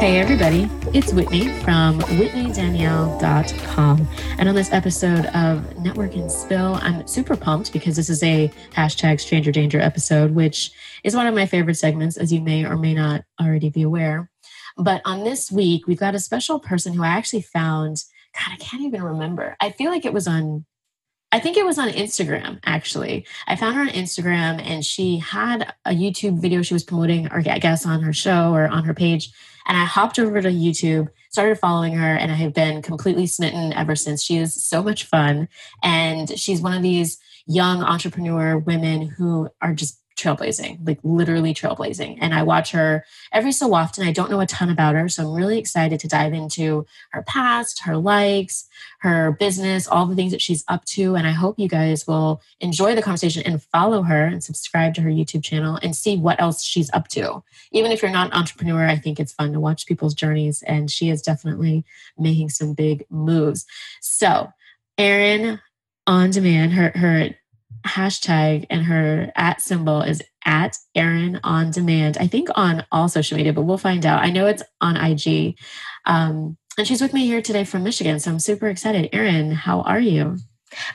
Hey, everybody, it's Whitney from WhitneyDanielle.com. And on this episode of Network and Spill, I'm super pumped because this is a hashtag stranger danger episode, which is one of my favorite segments, as you may or may not already be aware. But on this week, we've got a special person who I actually found, God, I can't even remember. I feel like it was on I think it was on Instagram, actually. I found her on Instagram and she had a YouTube video she was promoting, or I guess on her show or on her page. And I hopped over to YouTube, started following her, and I have been completely smitten ever since. She is so much fun. And she's one of these young entrepreneur women who are just trailblazing, like literally trailblazing. And I watch her every so often. I don't know a ton about her, so I'm really excited to dive into her past, her likes, her business, all the things that she's up to. And I hope you guys will enjoy the conversation and follow her and subscribe to her YouTube channel and see what else she's up to. Even if you're not an entrepreneur, I think it's fun to watch people's journeys. And she is definitely making some big moves. So, Erin on demand, her her hashtag and her at symbol is at Erin on demand. I think on all social media, but we'll find out. I know it's on IG. Um, and she's with me here today from Michigan. So I'm super excited. Erin, how are you?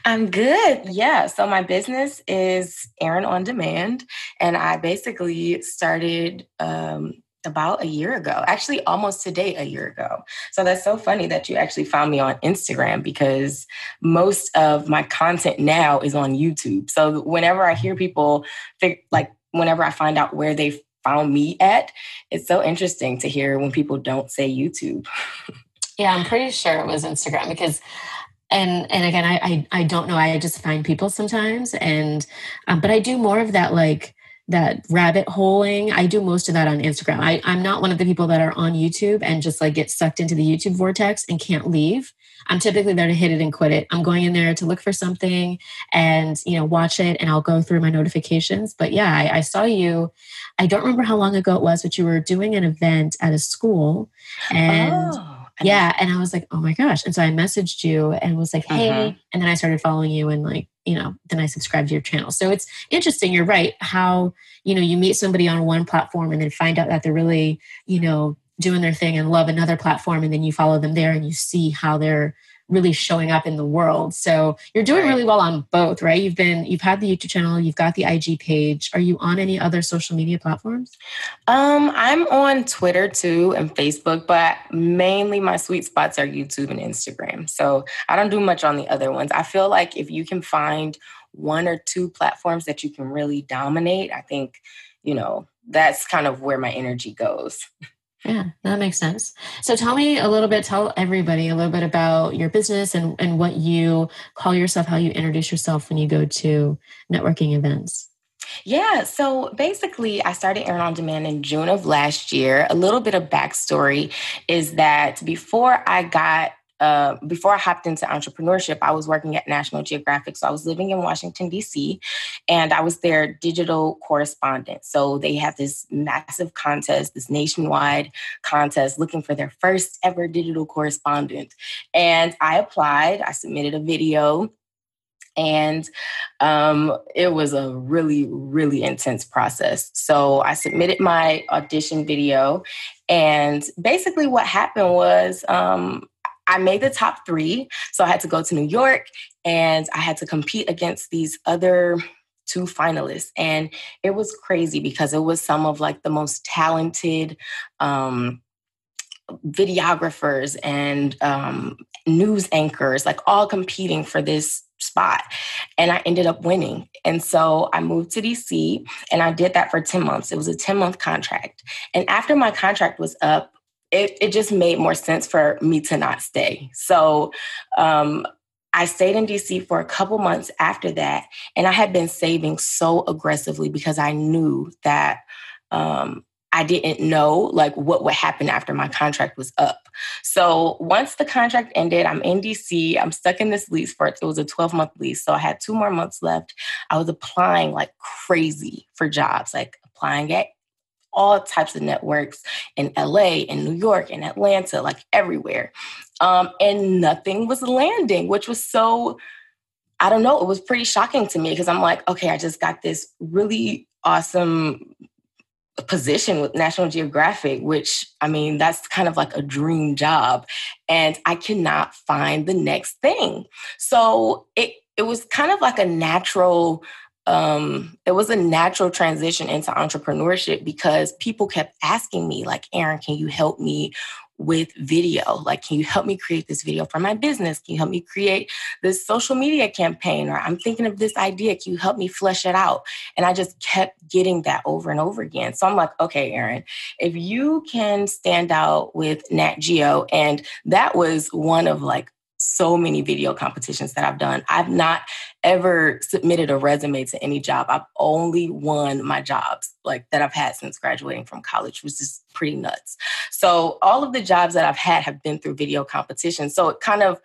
I'm good. Yeah. So my business is Erin on Demand, and I basically started um, about a year ago, actually almost today, a year ago. So that's so funny that you actually found me on Instagram because most of my content now is on YouTube. So whenever I hear people like, whenever I find out where they found me at, it's so interesting to hear when people don't say YouTube. yeah, I'm pretty sure it was Instagram because and and again I, I i, don't know i just find people sometimes and um, but i do more of that like that rabbit holing. I do most of that on Instagram. I, I'm not one of the people that are on YouTube and just like get sucked into the YouTube vortex and can't leave. I'm typically there to hit it and quit it. I'm going in there to look for something and you know watch it, and I'll go through my notifications. But yeah, I, I saw you. I don't remember how long ago it was, but you were doing an event at a school, and. Oh yeah and i was like oh my gosh and so i messaged you and was like hey uh-huh. and then i started following you and like you know then i subscribe to your channel. So it's interesting you're right how you know you meet somebody on one platform and then find out that they're really you know doing their thing and love another platform and then you follow them there and you see how they're really showing up in the world. So you're doing right. really well on both, right? You've been you've had the YouTube channel, you've got the IG page. Are you on any other social media platforms? Um, I'm on Twitter too and Facebook, but mainly my sweet spots are YouTube and Instagram. So I don't do much on the other ones. I feel like if you can find one or two platforms that you can really dominate, I think, you know, that's kind of where my energy goes. Yeah, that makes sense. So tell me a little bit, tell everybody a little bit about your business and, and what you call yourself, how you introduce yourself when you go to networking events. Yeah, so basically, I started Erin on Demand in June of last year. A little bit of backstory is that before I got uh, before I hopped into entrepreneurship, I was working at National Geographic. So I was living in Washington, D.C., and I was their digital correspondent. So they have this massive contest, this nationwide contest looking for their first ever digital correspondent. And I applied, I submitted a video. And um, it was a really, really intense process. So I submitted my audition video. And basically, what happened was um, I made the top three. So I had to go to New York and I had to compete against these other two finalists. And it was crazy because it was some of like the most talented um, videographers and um, news anchors, like all competing for this spot. And I ended up winning. And so I moved to DC and I did that for 10 months. It was a 10 month contract. And after my contract was up, it, it just made more sense for me to not stay. So um, I stayed in DC for a couple months after that. And I had been saving so aggressively because I knew that um, I didn't know like what would happen after my contract was up. So once the contract ended, I'm in DC. I'm stuck in this lease for it. Was a 12 month lease. So I had two more months left. I was applying like crazy for jobs, like applying at all types of networks in LA, in New York, in Atlanta, like everywhere. Um, and nothing was landing, which was so, I don't know, it was pretty shocking to me because I'm like, okay, I just got this really awesome position with National Geographic, which I mean, that's kind of like a dream job. And I cannot find the next thing. So it it was kind of like a natural um, it was a natural transition into entrepreneurship because people kept asking me, like, Erin, can you help me with video? Like, can you help me create this video for my business? Can you help me create this social media campaign? Or I'm thinking of this idea. Can you help me flesh it out? And I just kept getting that over and over again. So I'm like, okay, Erin, if you can stand out with Nat Geo, and that was one of like so many video competitions that I've done. I've not ever submitted a resume to any job. I've only won my jobs like that I've had since graduating from college, which is pretty nuts. So all of the jobs that I've had have been through video competitions. So it kind of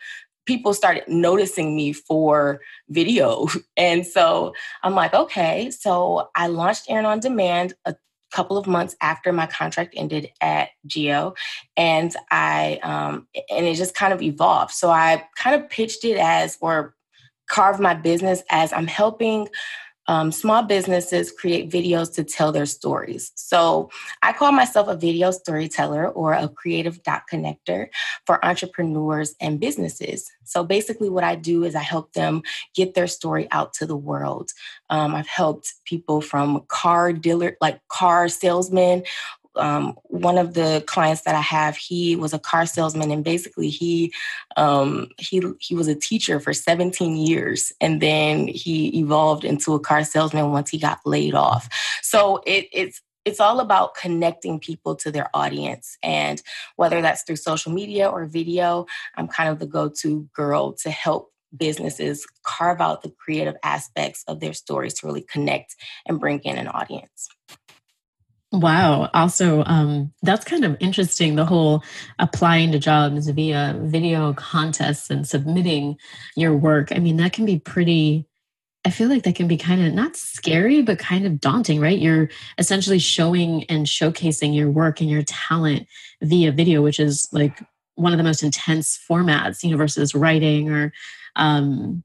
people started noticing me for video. And so I'm like, okay. So I launched Erin on Demand a couple of months after my contract ended at Geo, and I um, and it just kind of evolved. So I kind of pitched it as or carved my business as I'm helping um, small businesses create videos to tell their stories. So I call myself a video storyteller or a creative dot connector for entrepreneurs and businesses. So basically, what I do is I help them get their story out to the world. Um, I've helped people from car dealer, like car salesmen um, one of the clients that I have, he was a car salesman, and basically he um, he he was a teacher for 17 years, and then he evolved into a car salesman once he got laid off. So it, it's it's all about connecting people to their audience, and whether that's through social media or video, I'm kind of the go-to girl to help businesses carve out the creative aspects of their stories to really connect and bring in an audience. Wow. Also, um, that's kind of interesting. The whole applying to jobs via video contests and submitting your work. I mean, that can be pretty, I feel like that can be kind of not scary, but kind of daunting, right? You're essentially showing and showcasing your work and your talent via video, which is like one of the most intense formats, you know, versus writing or, um,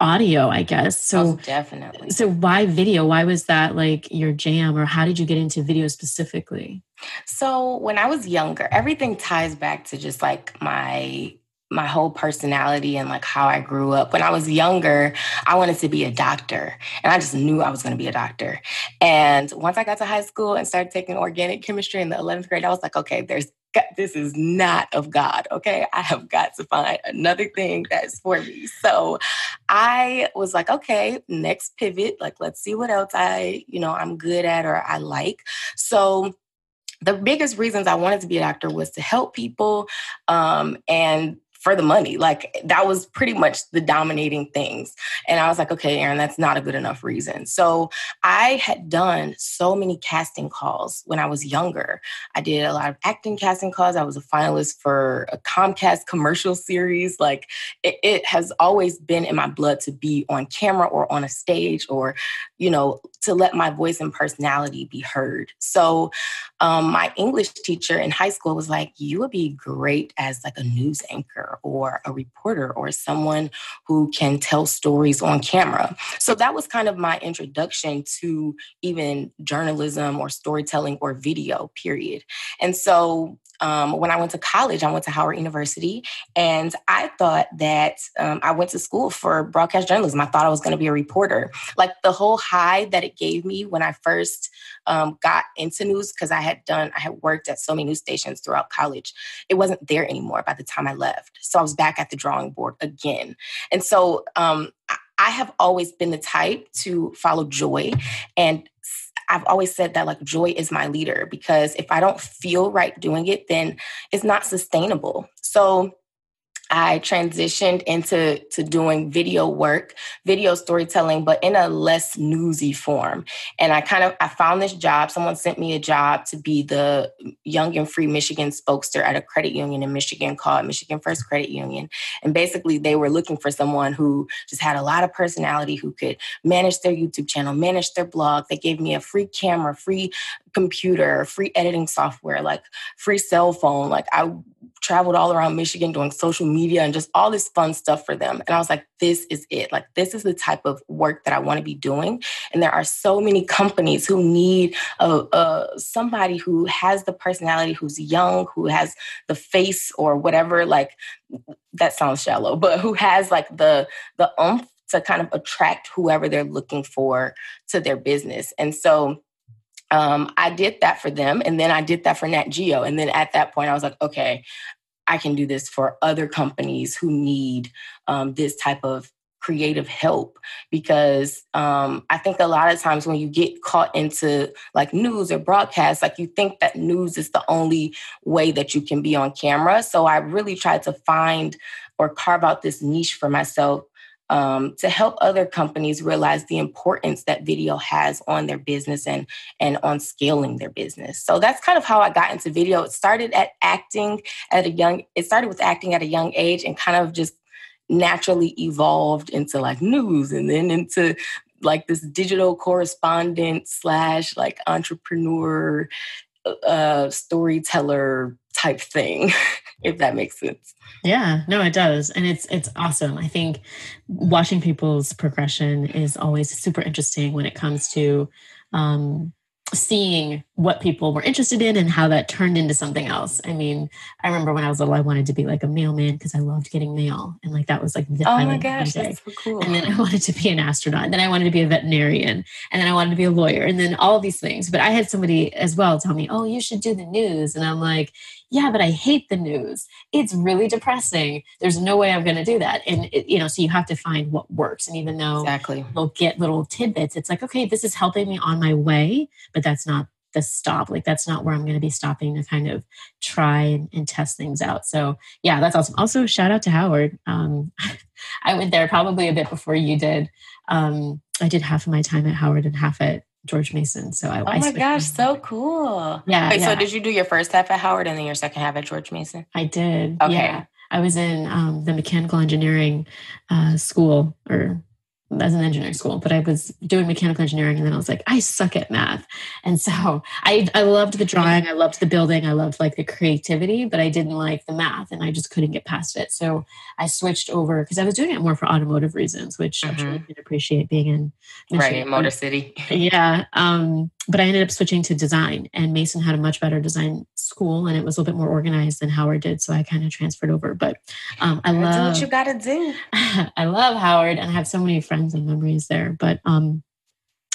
audio, I guess. So oh, definitely. So why video? Why was that like your jam or how did you get into video specifically? So when I was younger, everything ties back to just like my my whole personality and like how I grew up. When I was younger, I wanted to be a doctor and I just knew I was going to be a doctor. And once I got to high school and started taking organic chemistry in the 11th grade, I was like, okay, there's this is not of God. Okay. I have got to find another thing that is for me. So I was like, okay, next pivot. Like, let's see what else I, you know, I'm good at or I like. So the biggest reasons I wanted to be a doctor was to help people um, and for the money. Like that was pretty much the dominating things. And I was like, okay, Erin, that's not a good enough reason. So I had done so many casting calls when I was younger. I did a lot of acting casting calls. I was a finalist for a Comcast commercial series. Like it, it has always been in my blood to be on camera or on a stage or, you know, to let my voice and personality be heard. So um, my English teacher in high school was like, you would be great as like a news anchor or a reporter or someone who can tell stories on camera. So that was kind of my introduction to even journalism or storytelling or video, period. And so um, when I went to college, I went to Howard University, and I thought that um, I went to school for broadcast journalism. I thought I was going to be a reporter. Like the whole high that it gave me when I first um, got into news, because I had done, I had worked at so many news stations throughout college, it wasn't there anymore by the time I left. So I was back at the drawing board again. And so um, I have always been the type to follow joy and I've always said that like joy is my leader because if I don't feel right doing it, then it's not sustainable. So I transitioned into to doing video work, video storytelling, but in a less newsy form. And I kind of I found this job. Someone sent me a job to be the Young and Free Michigan spokesperson at a credit union in Michigan called Michigan First Credit Union. And basically, they were looking for someone who just had a lot of personality, who could manage their YouTube channel, manage their blog. They gave me a free camera, free computer, free editing software, like free cell phone. Like I traveled all around Michigan doing social media and just all this fun stuff for them. And I was like, this is it. Like, this is the type of work that I want to be doing. And there are so many companies who need a, a, somebody who has the personality, who's young, who has the face or whatever. Like, that sounds shallow, but who has like the the umph to kind of attract whoever they're looking for to their business. And so um, I did that for them. And then I did that for Nat Geo. And then at that point, I was like, okay, I can do this for other companies who need um, this type of creative help because um, I think a lot of times when you get caught into like news or broadcast, like you think that news is the only way that you can be on camera. So I really tried to find or carve out this niche for myself um, to help other companies realize the importance that video has on their business and and on scaling their business. So that's kind of how I got into video. It started at acting at a young. It started with acting at a young age and kind of just naturally evolved into like news and then into like this digital correspondent slash like entrepreneur uh, storyteller type thing, if that makes sense. Yeah, no, it does. And it's it's awesome. I think watching people's progression is always super interesting when it comes to um, seeing what people were interested in and how that turned into something else. I mean, I remember when I was little, I wanted to be like a mailman because I loved getting mail, and like that was like the oh my gosh, that's so cool. And then I wanted to be an astronaut. And then I wanted to be a veterinarian, and then I wanted to be a lawyer, and then all these things. But I had somebody as well tell me, "Oh, you should do the news," and I'm like, "Yeah, but I hate the news. It's really depressing. There's no way I'm going to do that." And it, you know, so you have to find what works. And even though exactly they'll get little tidbits, it's like, okay, this is helping me on my way, but that's not the stop. Like that's not where I'm going to be stopping to kind of try and, and, test things out. So yeah, that's awesome. Also, shout out to Howard. Um, I went there probably a bit before you did. Um, I did half of my time at Howard and half at George Mason. So I. Oh my I gosh, so cool! Yeah, Wait, yeah. So did you do your first half at Howard and then your second half at George Mason? I did. Okay. Yeah. I was in um, the mechanical engineering uh, school or as an engineering school, but I was doing mechanical engineering and then I was like, I suck at math. And so I, I loved the drawing, I loved the building, I loved like the creativity, but I didn't like the math and I just couldn't get past it. So I switched over because I was doing it more for automotive reasons, which mm-hmm. I'm sure you can appreciate being in Michigan. right Motor City. yeah. Um, but I ended up switching to design and Mason had a much better design school and it was a little bit more organized than Howard did. So I kind of transferred over. But um, I love what you gotta do. I love Howard and I have so many friends and memories there. But um,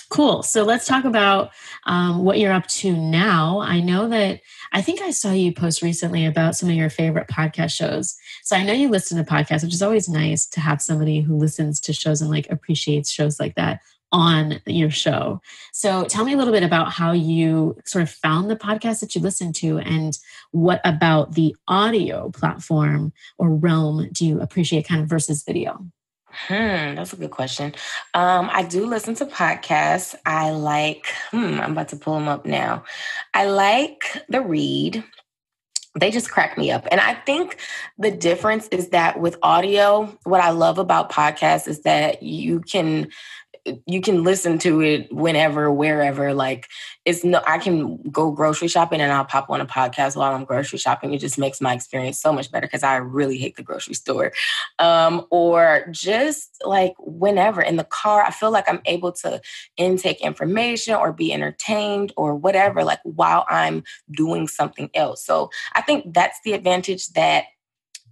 cool. So let's talk about um, what you're up to now. I know that I think I saw you post recently about some of your favorite podcast shows. So I know you listen to podcasts, which is always nice to have somebody who listens to shows and like appreciates shows like that on your show. So tell me a little bit about how you sort of found the podcast that you listened to and what about the audio platform or realm do you appreciate kind of versus video? Hmm, that's a good question. Um, I do listen to podcasts. I like, hmm, I'm about to pull them up now. I like The Read. They just crack me up. And I think the difference is that with audio, what I love about podcasts is that you can you can listen to it whenever, wherever. Like it's no, I can go grocery shopping and I'll pop on a podcast while I'm grocery shopping. It just makes my experience so much better because I really hate the grocery store. Um, or just like whenever in the car, I feel like I'm able to intake information or be entertained or whatever, like while I'm doing something else. So I think that's the advantage that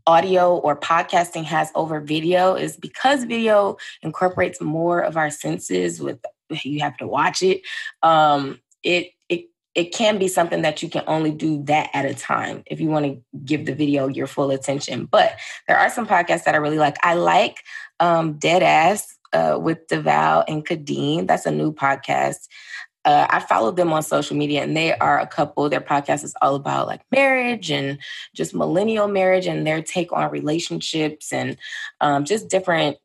audio or podcasting has over video is because video incorporates more of our senses with you have to watch it um, it it it can be something that you can only do that at a time if you want to give the video your full attention but there are some podcasts that i really like i like um, Deadass uh, with DeVal and Kadeen. That's a new podcast. Uh, I followed them on social media, and they are a couple. Their podcast is all about like marriage and just millennial marriage and their take on relationships and um, just different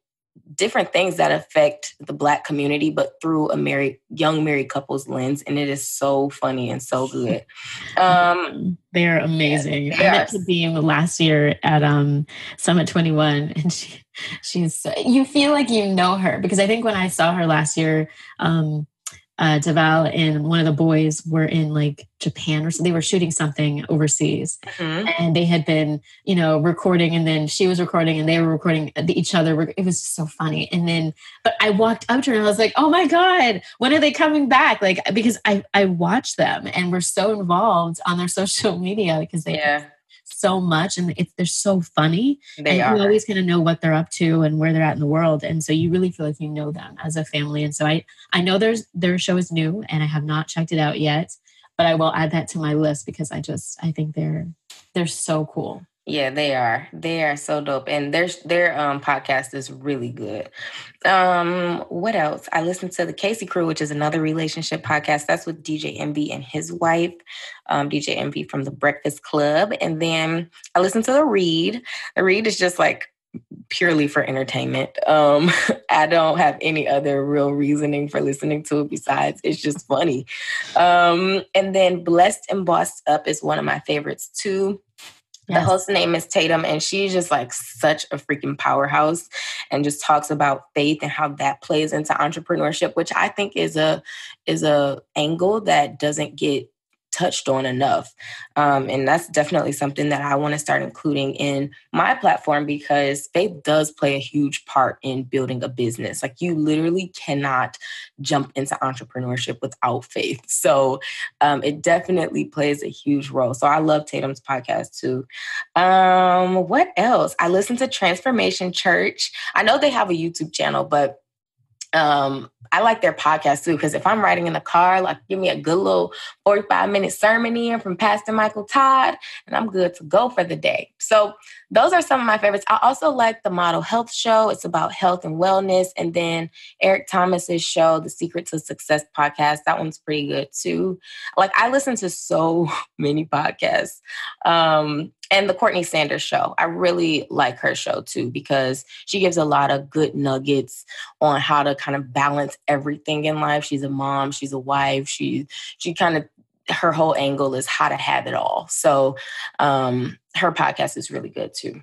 different things that affect the black community but through a married young married couple's lens and it is so funny and so good. Um they're amazing. they i met Kadeen last year at um summit 21 and she she's you feel like you know her because i think when i saw her last year um uh, Deval and one of the boys were in like Japan or so they were shooting something overseas mm-hmm. and they had been, you know, recording and then she was recording and they were recording each other. It was so funny. And then, but I walked up to her and I was like, oh my God, when are they coming back? Like, because I, I watch them and we're so involved on their social media because they, yeah so much and it's they're so funny they and are. you always kind of know what they're up to and where they're at in the world and so you really feel like you know them as a family and so i i know there's their show is new and i have not checked it out yet but i will add that to my list because i just i think they're they're so cool yeah, they are. They are so dope, and their their um, podcast is really good. Um, what else? I listened to the Casey Crew, which is another relationship podcast. That's with DJ Envy and his wife, um, DJ Envy from the Breakfast Club, and then I listened to the Read. The Read is just like purely for entertainment. Um, I don't have any other real reasoning for listening to it besides it's just funny. Um, and then Blessed and Bossed Up is one of my favorites too. Yes. The host's name is Tatum, and she's just like such a freaking powerhouse and just talks about faith and how that plays into entrepreneurship, which I think is a is a angle that doesn't get touched on enough. Um, and that's definitely something that I want to start including in my platform because faith does play a huge part in building a business. Like you literally cannot jump into entrepreneurship without faith. So um, it definitely plays a huge role. So I love Tatum's podcast too. Um, what else? I listen to Transformation Church. I know they have a YouTube channel, but um, I like their podcast too because if I'm riding in the car, like give me a good little 45 minute sermon in from Pastor Michael Todd, and I'm good to go for the day. So those are some of my favorites. I also like the Model Health Show. It's about health and wellness, and then Eric Thomas's show, The Secret to Success podcast. That one's pretty good too. Like I listen to so many podcasts. Um, and the Courtney Sanders show. I really like her show too because she gives a lot of good nuggets on how to kind of balance everything in life. She's a mom, she's a wife, she she kind of her whole angle is how to have it all. So um her podcast is really good too.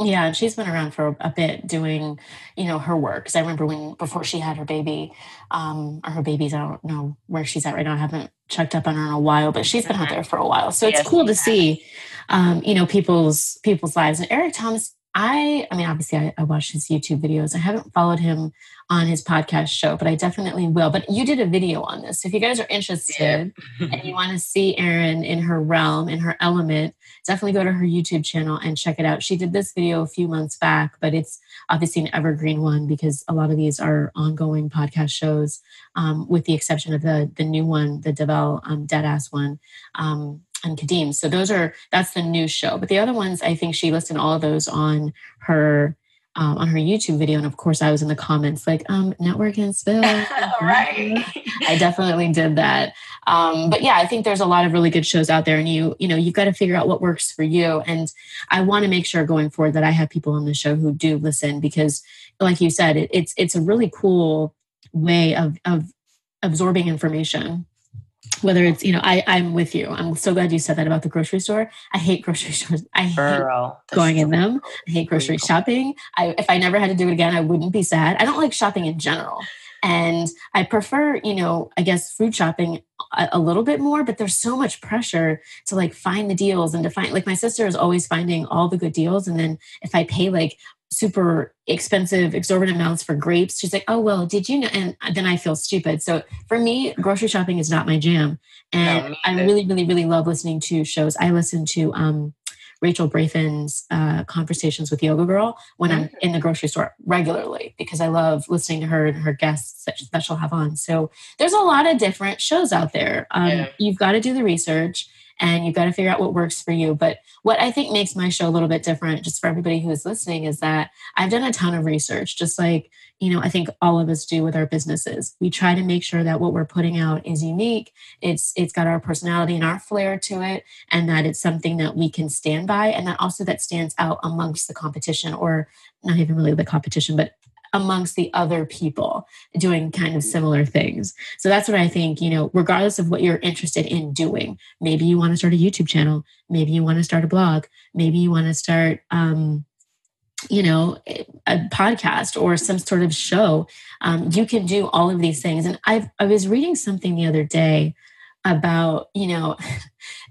Yeah, and she's been around for a bit doing, you know, her work. Because I remember when before she had her baby, um, or her babies. I don't know where she's at right now. I haven't checked up on her in a while, but she's been out there for a while. So it's cool to see, um, you know, people's people's lives. And Eric Thomas, I, I mean, obviously, I, I watched his YouTube videos. I haven't followed him on his podcast show, but I definitely will. But you did a video on this. if you guys are interested yeah. and you want to see Erin in her realm, in her element, definitely go to her YouTube channel and check it out. She did this video a few months back, but it's obviously an evergreen one because a lot of these are ongoing podcast shows, um, with the exception of the the new one, the Deval um, Deadass one. Um, and Kadeen. So those are that's the new show. But the other ones, I think she listed all of those on her um, on her YouTube video. And of course, I was in the comments like, um, network and spill. right. I definitely did that. Um, but yeah, I think there's a lot of really good shows out there and you, you know, you've got to figure out what works for you. And I want to make sure going forward that I have people on the show who do listen because like you said, it, it's, it's a really cool way of, of absorbing information whether it's you know I I'm with you. I'm so glad you said that about the grocery store. I hate grocery stores. I Girl, hate going in them. I hate grocery shopping. I if I never had to do it again, I wouldn't be sad. I don't like shopping in general. And I prefer, you know, I guess food shopping a, a, little bit more, but there's so much pressure to like find the deals and to find like my sister is always finding all the good deals. And then if I pay like super expensive, exorbitant amounts for grapes. She's like, oh, well, did you know? And then I feel stupid. So for me, grocery shopping is not my jam. And no, I really, really, really love listening to shows. I listen to um, Rachel Brathen's uh, conversations with Yoga Girl when I'm in the grocery store regularly because I love listening to her and her guests that, that she'll have on. So there's a lot of different shows out there. Um, yeah. You've got to do the research and you've got to figure out what works for you. But what I think makes my show a little bit different, just for everybody who is listening, is that I've done a ton of research, just like you know, I think all of us do with our businesses. We try to make sure that what we're putting out is unique. It's it's got our personality and our flair to it, and that it's something that we can stand by, and that also that stands out amongst the competition, or not even really the competition, but amongst the other people doing kind of similar things. So that's what I think, you know, regardless of what you're interested in doing, maybe you want to start a YouTube channel, maybe you want to start a blog, maybe you want to start um, you know a podcast or some sort of show um, you can do all of these things and i i was reading something the other day about you know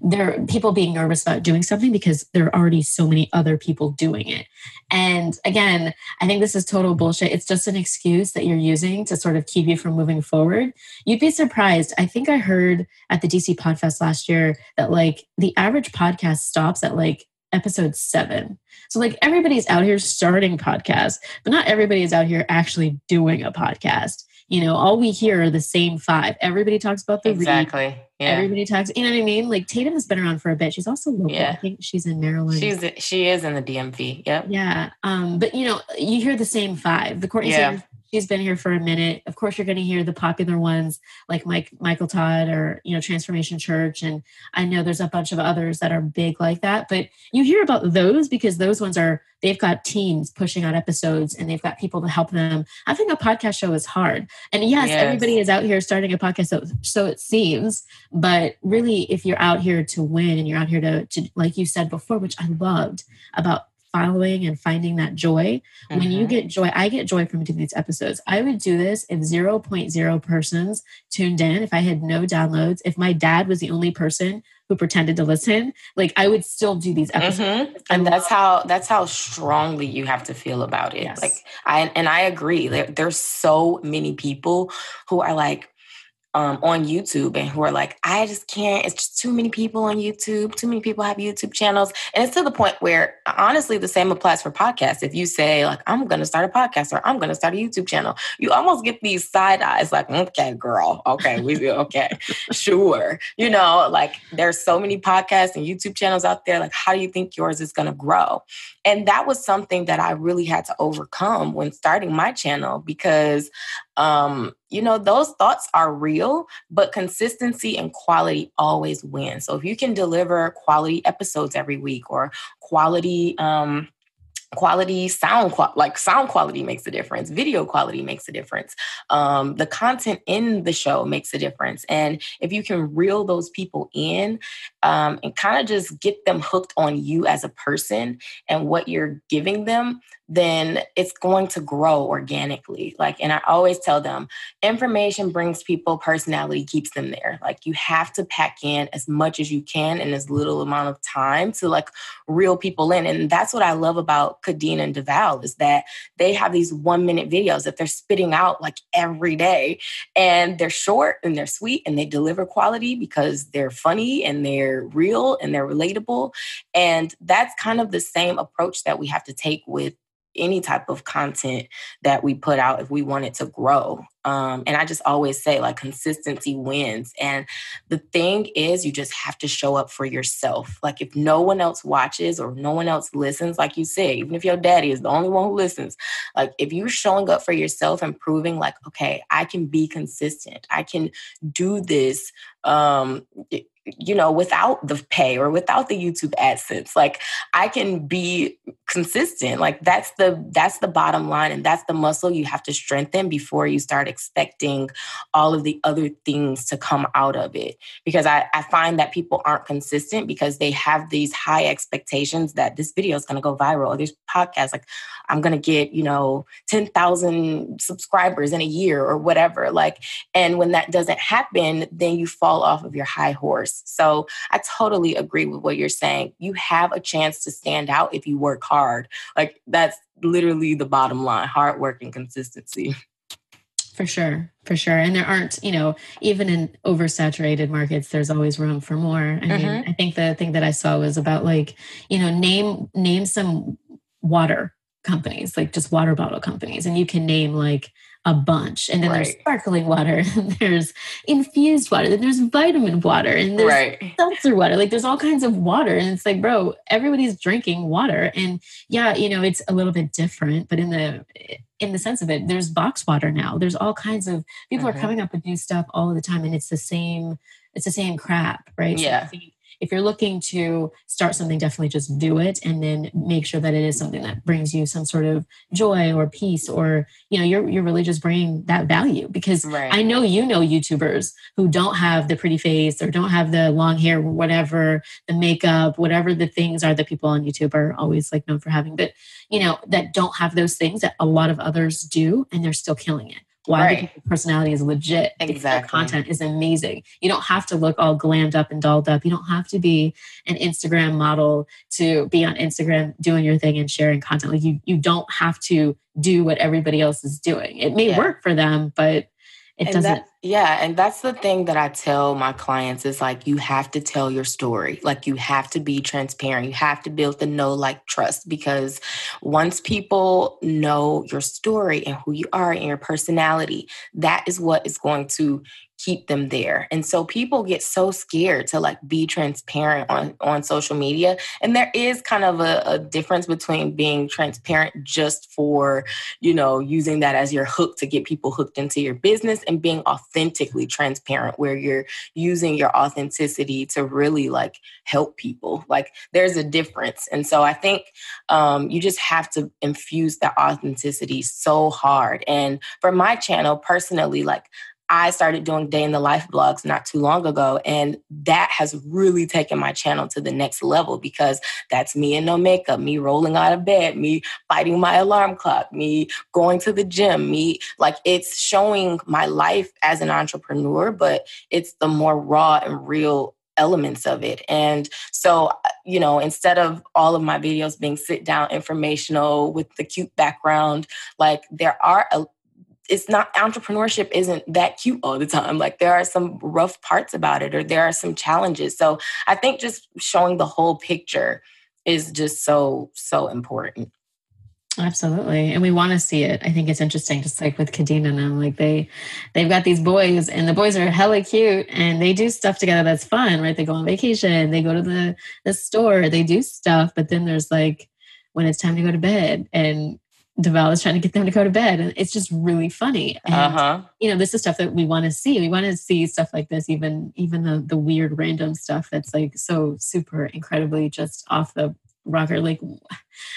there people being nervous about doing something because there are already so many other people doing it and again i think this is total bullshit it's just an excuse that you're using to sort of keep you from moving forward you'd be surprised i think i heard at the dc podfest last year that like the average podcast stops at like episode seven. So like everybody's out here starting podcasts, but not everybody is out here actually doing a podcast. You know, all we hear are the same five. Everybody talks about the exactly. Read. Yeah. Everybody talks. You know what I mean? Like Tatum has been around for a bit. She's also local. Yeah. I think she's in Maryland. She's she is in the DMV. Yep. yeah. Um, but you know, you hear the same five. The Courtney Yeah. Sanders, she's been here for a minute. Of course, you're going to hear the popular ones like Mike Michael Todd or you know Transformation Church, and I know there's a bunch of others that are big like that. But you hear about those because those ones are they've got teams pushing out episodes and they've got people to help them. I think a podcast show is hard, and yes, Yes. everybody is out here starting a podcast, so so it seems. But really, if you're out here to win and you're out here to, to like you said before, which I loved about following and finding that joy when you Mhm. get joy i get joy from doing these episodes i would do this if 0.0 persons tuned in if i had no downloads if my dad was the only person who pretended to listen like i would still do these episodes Mhm. and that's how that's how strongly you have to feel about it Yes. like i and i agree there, there's so many people who are like um, on youtube and who are like i just can't it's just too many people on youtube too many people have youtube channels. And it's to the point where honestly the same applies for podcasts. If you say like i'm gonna start a podcast or i'm gonna start a youtube channel you almost get these side eyes like okay girl okay we okay sure. You know like there's so many podcasts and youtube channels out there like how do you think yours is going to grow? And that was something that i really had to overcome when starting my channel because um you know those thoughts are real but consistency and quality always win. So if you can deliver quality episodes every week or quality um quality sound like sound quality makes a difference video quality makes a difference um, the content in the show makes a difference. And if you can reel those people in um, and kind of just get them hooked on you as a person and what you're giving them then it's going to grow organically like and i always tell them information brings people personality keeps them there. Like you have to pack in as much as you can in as little amount of time to like reel people in and that's what i love about kadeen and deval is that they have these one minute videos that they're spitting out like every day and they're short and they're sweet and they deliver quality because they're funny and they're real and they're relatable and that's kind of the same approach that we have to take with any type of content that we put out if we want it to grow. Um, and I just always say, like, consistency wins. And the thing is, you just have to show up for yourself. Like, if no one else watches or no one else listens, like you said, even if your daddy is the only one who listens, like, if you're showing up for yourself and proving, like, okay, I can be consistent, I can do this. Um, you know, without the pay or without the YouTube AdSense. Like I can be consistent. Like that's the that's the bottom line and that's the muscle you have to strengthen before you start expecting all of the other things to come out of it. Because I, I find that people aren't consistent because they have these high expectations that this video is gonna go viral or this podcast, like I'm gonna get, you know, 10,000 subscribers in a year or whatever. Like, and when that doesn't happen, then you fall off of your high horse. So I totally agree with what you're saying. You have a chance to stand out if you work hard. Like that's literally the bottom line hard work and consistency. For sure, for sure. And there aren't, you know, even in oversaturated markets, there's always room for more. I mean, Mhm. I think the thing that I saw was about like, you know, name name some water companies, like just water bottle companies, and you can name like a bunch. And then there's sparkling water, there's infused water, then there's vitamin water, and there's Right. seltzer water. Like there's all kinds of water. And it's like, bro, everybody's drinking water. And yeah, you know, it's a little bit different, but in the in the sense of it, there's box water now. There's all kinds of people mm-hmm. are coming up with new stuff all the time, and it's the same. It's the same crap, right? Yeah. So if you're looking to start something, definitely just do it and then make sure that it is something that brings you some sort of joy or peace or, you know, you're, you're really just bringing that value because right. I know you know YouTubers who don't have the pretty face or don't have the long hair, whatever, the makeup, whatever the things are that people on YouTube are always like known for having, but, you know, that don't have those things that a lot of others do and they're still killing it. Why? Right. The personality is legit. Exactly. The content is amazing. You don't have to look all glammed up and dolled up. You don't have to be an Instagram model to be on Instagram doing your thing and sharing content. Like you, you don't have to do what everybody else is doing. It may yeah. work for them, but it and doesn't that, yeah and that's the thing that i tell my clients is like you have to tell your story. Like you have to be transparent. You have to build the know like trust because once people know your story and who you are and your personality that is what is going to keep them there. And so people get so scared to like be transparent on, on social media. And there is kind of a, a, difference between being transparent just for, you know, using that as your hook to get people hooked into your business and being authentically transparent where you're using your authenticity to really like help people. Like there's a difference. And so I think um, you just have to infuse that authenticity so hard. And for my channel personally, like I started doing day in the life blogs not too long ago. And that has really taken my channel to the next level because that's me in no makeup, me rolling out of bed, me fighting my alarm clock, me going to the gym, me like it's showing my life as an entrepreneur, but it's the more raw and real elements of it. And so, uh, you know, instead of all of my videos being sit down informational with the cute background, like there are it's not entrepreneurship isn't that cute all the time. Like there are some rough parts about it or there are some challenges. So I think just showing the whole picture is just so, so important. Absolutely. And we want to see it. I think it's interesting, just like with Kadeen and them, like they they've got these boys and the boys are hella cute and they do stuff together that's fun, right? They go on vacation, they go to the the store, they do stuff, but then there's like when it's time to go to bed and Deval is trying to get them to go to bed. And it's just really funny. And, uh-huh. you know, this is stuff that we want to see. We want to see stuff like this, even even the the weird random stuff that's like so super incredibly just off the rocker. Like,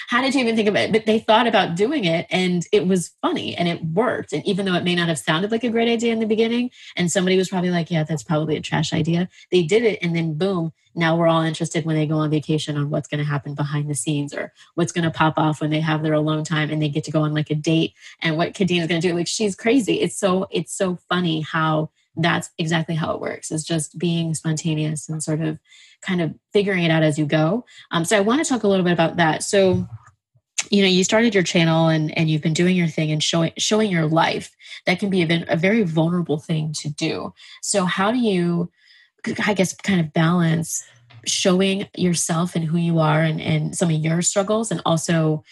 how did you even think of it? But they thought about doing it and it was funny and it worked. And even though it may not have sounded like a great idea in the beginning, and somebody was probably like, yeah, that's probably a trash idea, they did it. And then boom, now we're all interested when they go on vacation on what's going to happen behind the scenes or what's going to pop off when they have their alone time and they get to go on like a date and what Kadeen is going to do. Like, she's crazy. It's so, it's so funny how that's exactly how it works is just being spontaneous and sort of kind of figuring it out as you go. Um, so i want to talk a little bit about that. So you know you started your channel and and you've been doing your thing and showing showing your life. That can be a, a very vulnerable thing to do. So how do you i guess kind of balance showing yourself and who you are and, and some of your struggles and also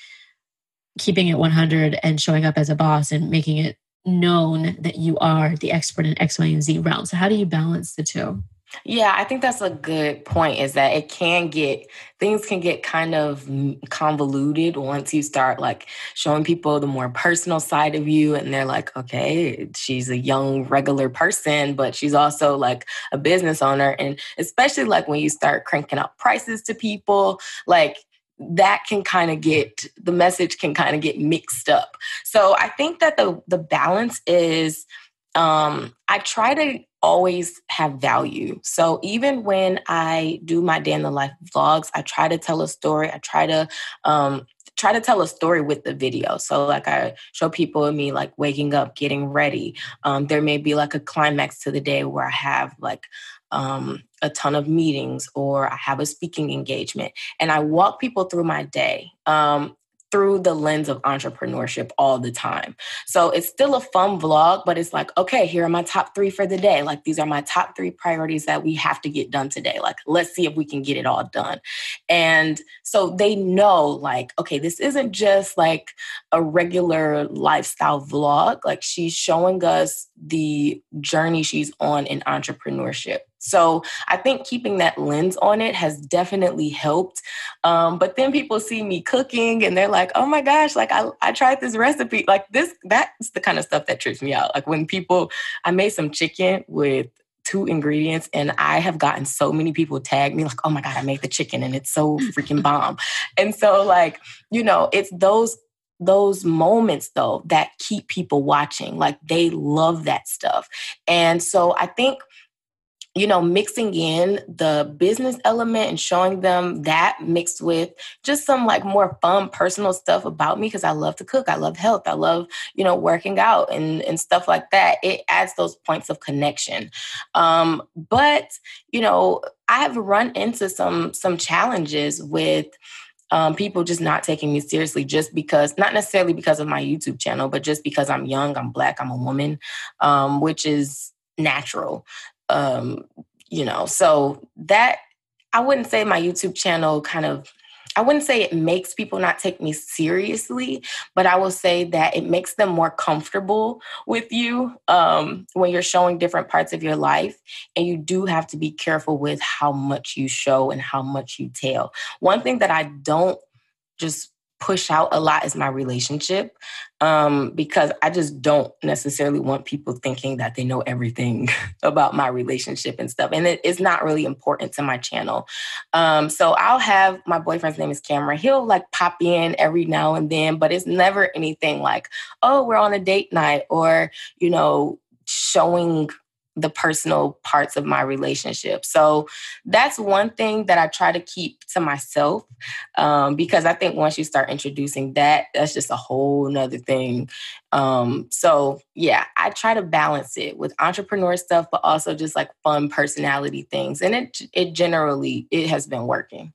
keeping it 100 and showing up as a boss and making it known that you are the expert in X, Y, and Z realm. So how do you balance the two? Yeah, I think that's a good point is that it can get things can get kind of convoluted once you start like showing people the more personal side of you and they're like, okay, she's a young regular person, but she's also like a business owner and especially like when you start cranking up prices to people, like that can kind of get the message can kind of get mixed up. So I think that the the balance is um I try to always have value. So even when I do my day in the life vlogs, I try to tell a story. I try to um try to tell a story with the video. So like I show people me like waking up, getting ready. Um, there may be like a climax to the day where I have like um, a ton of meetings or I have a speaking engagement and I walk people through my day. Um, through the lens of entrepreneurship all the time. So it's still a fun vlog, but it's like, okay, here are my top three for the day. Like, these are my top three priorities that we have to get done today. Like, let's see if we can get it all done. And so they know, like, okay, this isn't just like a regular lifestyle vlog. Like, she's showing us the journey she's on in entrepreneurship So I think keeping that lens on it has definitely helped. Um, but then people see me cooking and they're like, oh my gosh, like I, I tried this recipe. Like this, that's the kind of stuff that trips me out. Like when people, I made some chicken with two ingredients and I have gotten so many people tag me like, oh my God, I made the chicken and it's so freaking bomb. And so like, you know, it's those those moments though that keep people watching. Like they love that stuff. And so I think you know, mixing in the business element and showing them that mixed with just some like more fun personal stuff about me because I love to cook, I love health, I love, you know, working out and, and stuff like that. It adds those points of connection. Um, but, you know, I have run into some some challenges with um, people just not taking me seriously just because, not necessarily because of my YouTube channel, but just because I'm young, I'm black, I'm a woman, um, which is natural um, you know, so that I wouldn't say my YouTube channel kind of I wouldn't say it makes people not take me seriously, but I will say that it makes them more comfortable with you um, when you're showing different parts of your life. And you do have to be careful with how much you show and how much you tell. One thing that I don't just push out a lot is my relationship um, because I just don't necessarily want people thinking that they know everything about my relationship and stuff. And it is not really important to my channel. Um, so I'll have my boyfriend's name is Cameron. He'll like pop in every now and then, but it's never anything like, oh, we're on a date night or, you know, showing the personal parts of my relationship. So that's one thing that I try to keep to myself um, because I think once you start introducing that, that's just a whole nother thing. Um, so yeah, I try to balance it with entrepreneur stuff, but also just like fun personality things. And it it generally it has been working.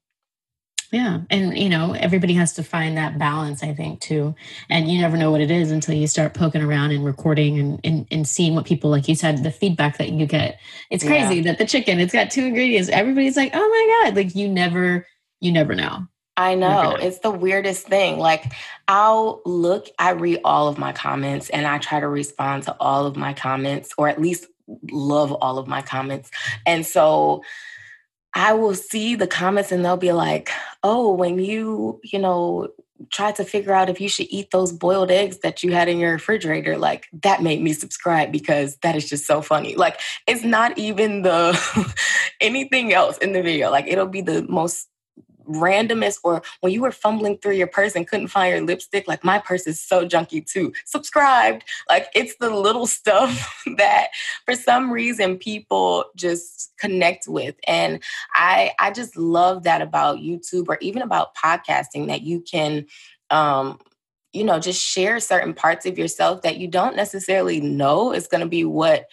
Yeah. And, you know, everybody has to find that balance, I think, too. And you never know what it is until you start poking around and recording and, and, and seeing what people, like you said, the feedback that you get. It's crazy yeah. that the chicken, it's got two ingredients. Everybody's like, oh my God. Like you never, you never know. I know. It's the weirdest thing. Like, I'll look, I read all of my comments and I try to respond to all of my comments, or at least love all of my comments. And so, I will see the comments and they'll be like, oh, when you, you know, try to figure out if you should eat those boiled eggs that you had in your refrigerator, like that made me subscribe because that is just so funny. Like it's not even the anything else in the video. Like it'll be the most randomest or when you were fumbling through your purse and couldn't find your lipstick like my purse is so junky too. Subscribed. Like it's the little stuff that for some reason people just connect with. And i i just love that about youtube or even about podcasting that you can um you know just share certain parts of yourself that you don't necessarily know is going to be what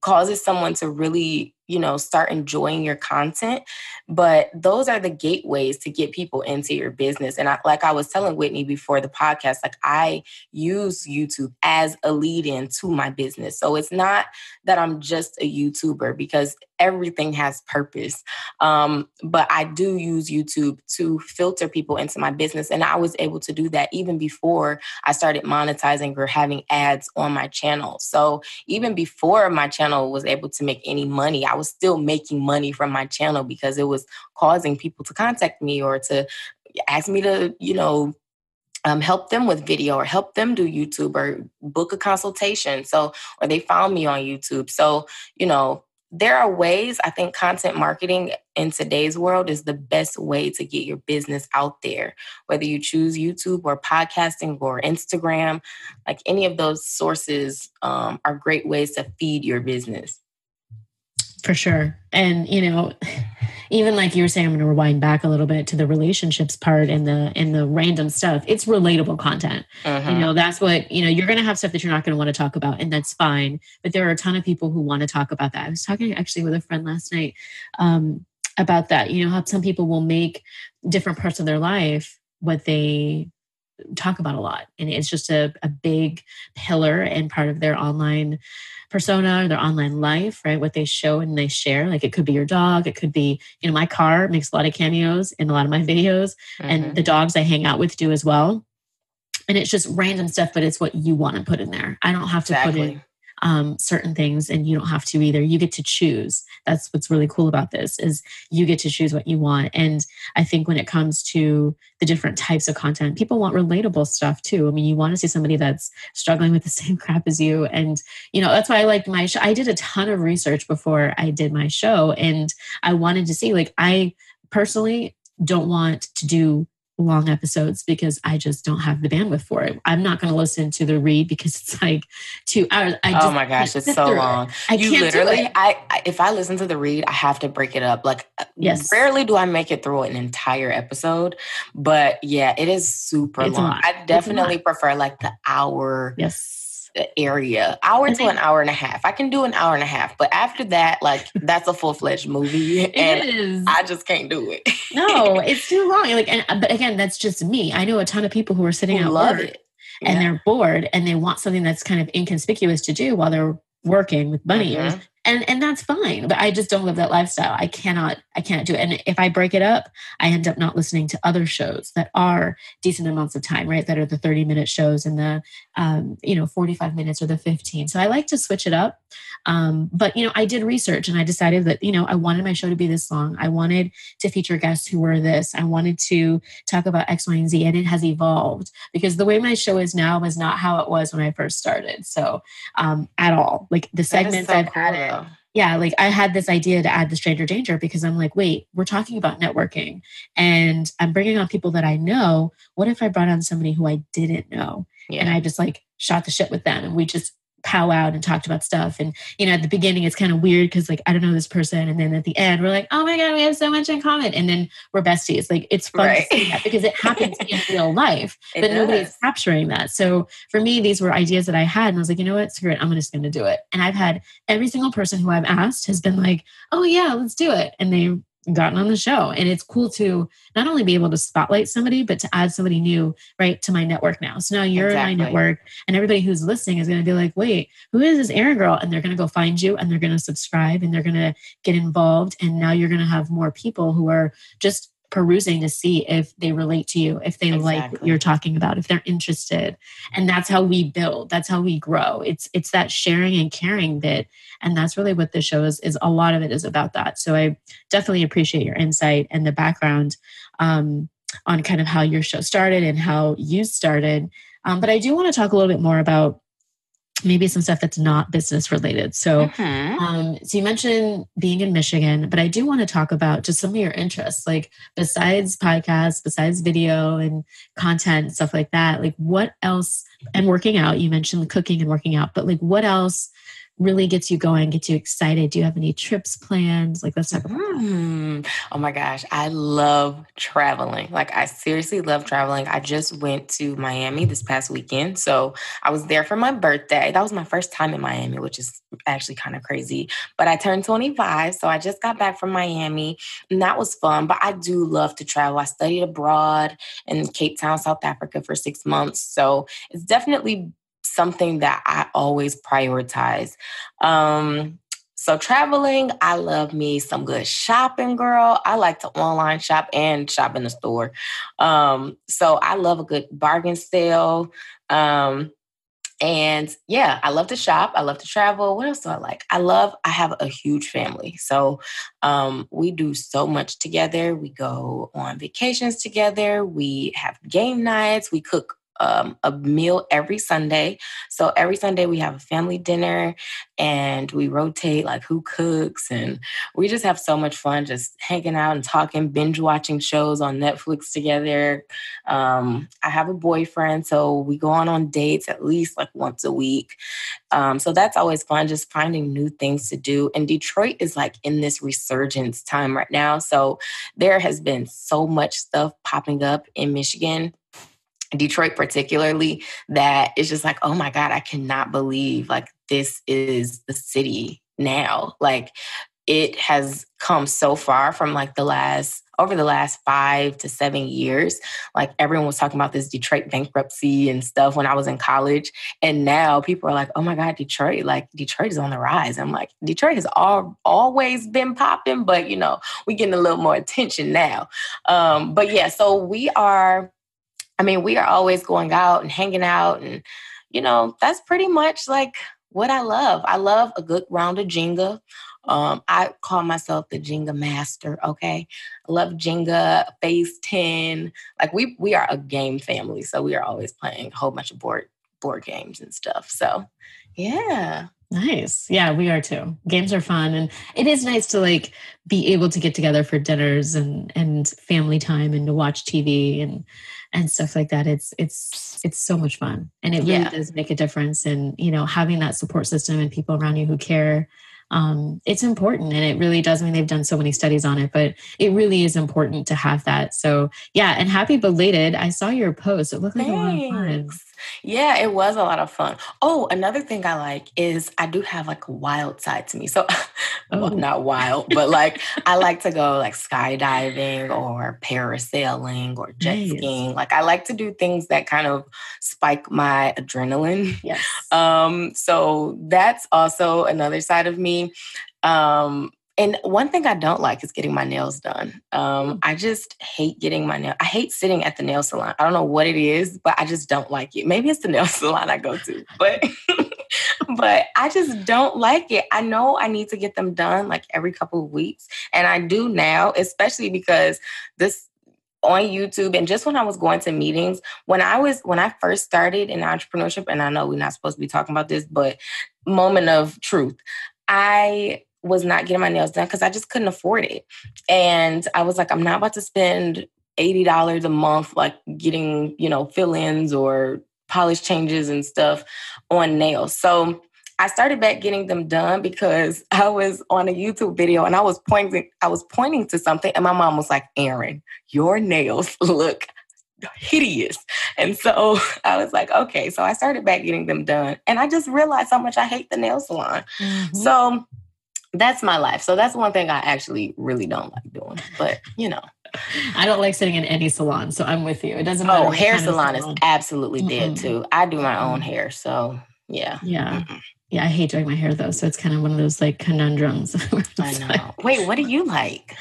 causes someone to really you know start enjoying your content but those are the gateways to get people into your business and I, like i was telling whitney before the podcast like i use youtube as a lead in to my business so it's not that i'm just a youtuber because everything has purpose um, but i do use youtube to filter people into my business and i was able to do that even before i started monetizing or having ads on my channel so even before my channel was able to make any money i was still making money from my channel because it was causing people to contact me or to ask me to, you know, um, help them with video or help them do YouTube or book a consultation. So, or they found me on YouTube. So, you know, there are ways I think content marketing in today's world is the best way to get your business out there. Whether you choose YouTube or podcasting or Instagram, like any of those sources um, are great ways to feed your business. For sure. And, you know, even like you were saying, I'm going to rewind back a little bit to the relationships part and the and the random stuff. It's relatable content. Uh-huh. You know, that's what, you know, you're going to have stuff that you're not going to want to talk about and that's fine. But there are a ton of people who want to talk about that. I was talking actually with a friend last night um, about that. You know, how some people will make different parts of their life what they talk about a lot. And it's just a, a big pillar and part of their online persona, or their online life, right? What they show and they share. Like it could be your dog, it could be, you know, my car makes a lot of cameos in a lot of my videos, mm-hmm. and the dogs I hang out with do as well. And it's just random stuff, but it's what you want to put in there. I don't have to exactly. put in um, certain things and you don't have to either. You get to choose. That's what's really cool about this is you get to choose what you want. And i think when it comes to the different types of content people want relatable stuff too. I mean you want to see somebody that's struggling with the same crap as you. And you know that's why i liked my show i did a ton of research before i did my show. And i wanted to see like i personally don't want to do long episodes because I just don't have the bandwidth for it. I'm not going to listen to the read because it's like two hours. I oh my gosh, it's so long. It. I you can't literally, I, I, if I listen to the read, I have to break it up. Like, uh, yes, rarely do I make it through an entire episode, but yeah, it is super It's long. I definitely prefer like the hour yes. Area, hour to an hour and a half. I can do an hour and a half, but after that, like that's a full fledged movie, and is. I just can't do it. no, it's too long. Like, and but again, that's just me. I know a ton of people who are sitting Who at love it. and Yeah. they're bored and they want something that's kind of inconspicuous to do while they're working with bunny Mhm. ears and and that's fine but i just don't live that lifestyle. I cannot i cannot do it. And if i break it up i end up not listening to other shows that are decent amounts of time right? That are the 30 minute shows and the um, you know 45 minutes or the 15 so i like to switch it up um, but you know i did research and i decided that you know i wanted my show to be this long. I wanted to feature guests who were this. I wanted to talk about x y and z and it has evolved because the way my show is now is not how it was when i first started. So um, at all. Like the segments so i've cool, added yeah, like I had this idea to add the stranger danger because I'm like, wait, we're talking about networking. And I'm bringing on people that I know. What if I brought on somebody who I didn't know? Yeah. and I just like shot the shit with them and we just pow out and talked about stuff. And, you know, at the beginning, it's kind of weird because like I don't know this person. And then at the end, we're like, oh my God, we have so much in common. And then we're besties. Like it's fun Right. to see that because it happens in real life It but nobody's capturing that. So for me, these were ideas that I had, and I was like, you know what, screw it, I'm just going to do it. And I've had every single person who I've asked has been like, oh yeah, let's do it, and they've gotten on the show. And it's cool to not only be able to spotlight somebody, but to add somebody new right to my network now. So now you're Exactly. in my network, and everybody who's listening is going to be like, wait, who is this Erin girl? And they're going to go find you, and they're going to subscribe, and they're going to get involved, and now you're going to have more people who are just perusing to see if they relate to you, if they like what you're talking about, if they're interested. And that's how we build. That's how we grow. It's it's that sharing and caring bit. And that's really what this show is, is a lot of it is about that. So I definitely appreciate your insight and the background um, on kind of how your show started and how you started. Um, but I do want to talk a little bit more about maybe some stuff that's not business related. So Mhm. um, so you mentioned being in Michigan, but I do want to talk about just some of your interests, like besides podcasts, besides video and content, stuff like that. Like what else? And working out. You mentioned cooking and working out, but like what else really gets you going, gets you excited? Do you have any trips planned? Like let's talk about. Mm. Oh my gosh, I love traveling. Like I seriously love traveling. I just went to Miami this past weekend. So I was there for my birthday. That was my first time in Miami, which is actually kind of crazy. But I turned 25, so I just got back from Miami, and that was fun. But I do love to travel. I studied abroad in Cape Town, South Africa for 6 months. So it's definitely something that I always prioritize. Um so traveling, I love me some good shopping, girl. I like to online shop and shop in the store. Um, so I love a good bargain sale. Um, and yeah, I love to shop. I love to travel. What else do I like? I love, I have a huge family. So um, we do so much together. We go on vacations together. We have game nights. We cook um, a meal every Sunday. So every Sunday we have a family dinner and we rotate like who cooks and we just have so much fun just hanging out and talking, binge watching shows on Netflix together. Um, I have a boyfriend, so we go on on dates at least like once a week. Um, so that's always fun, just finding new things to do. And Detroit is like in this resurgence time right now. So there has been so much stuff popping up in Michigan. Detroit particularly that it's just like oh my god I cannot believe like this is the city now. Like it has come so far from like the last over the last 5 to 7 years. Like everyone was talking about this Detroit bankruptcy and stuff when I was in college and now people are like oh my god Detroit like Detroit is on the rise. I'm like Detroit has all, always been popping but you know we're getting a little more attention now. Um but yeah so we are I mean, we are always going out and hanging out, and you know, that's pretty much like what I love. I love a good round of Jenga. Um, I call myself the Jenga master. Okay, I love Jenga, Phase Ten. Like we we are a game family, so we are always playing a whole bunch of board board games and stuff. So, yeah. Nice. Yeah, we are too. Games are fun and it is nice to like be able to get together for dinners and and family time and to watch TV and and stuff like that. It's it's it's so much fun. And it really Yeah. does make a difference and you know, having that support system and people around you who care um it's important and it really does I mean they've done so many studies on it but it really is important to have that so yeah and happy belated I saw your post it looked like a lot of fun Thanks. Yeah, it was a lot of fun. Oh, another thing I like is I do have like a wild side to me. So, Oh. well, not wild, but like I like to go like skydiving or parasailing or jet Nice. skiing. Like I like to do things that kind of spike my adrenaline. yes Um, so that's also another side of me. Um, and one thing I don't like is getting my nails done. Um, I just hate getting my nail. I hate sitting at the nail salon. I don't know what it is, but I just don't like it. Maybe it's the nail salon I go to, but but I just don't like it. I know I need to get them done like every couple of weeks, and I do now, especially because this on YouTube and just when I was going to meetings, when I was when I first started in entrepreneurship, and I know we're not supposed to be talking about this, but moment of truth, I was not getting my nails done because I just couldn't afford it. And I was like, I'm not about to spend $80 a month like getting, you know, fill-ins or polish changes and stuff on nails. So I started back getting them done because I was on a YouTube video and I was pointing I was pointing to something and my mom was like, "Erin, your nails look hideous." And so I was like, "Okay." So I started back getting them done and I just realized how much I hate the nail salon. Mm-hmm. So that's my life. So that's one thing I actually really don't like doing. But you know, I don't like sitting in any salon, so I'm with you. It doesn't matter. oh, hair of salon is absolutely dead Mm-mm. too. I do my own hair, so yeah. Yeah. Mm-mm. Yeah, I hate doing my hair though, so it's kind of one of those like conundrums. I it's like- know. Wait, what do you like?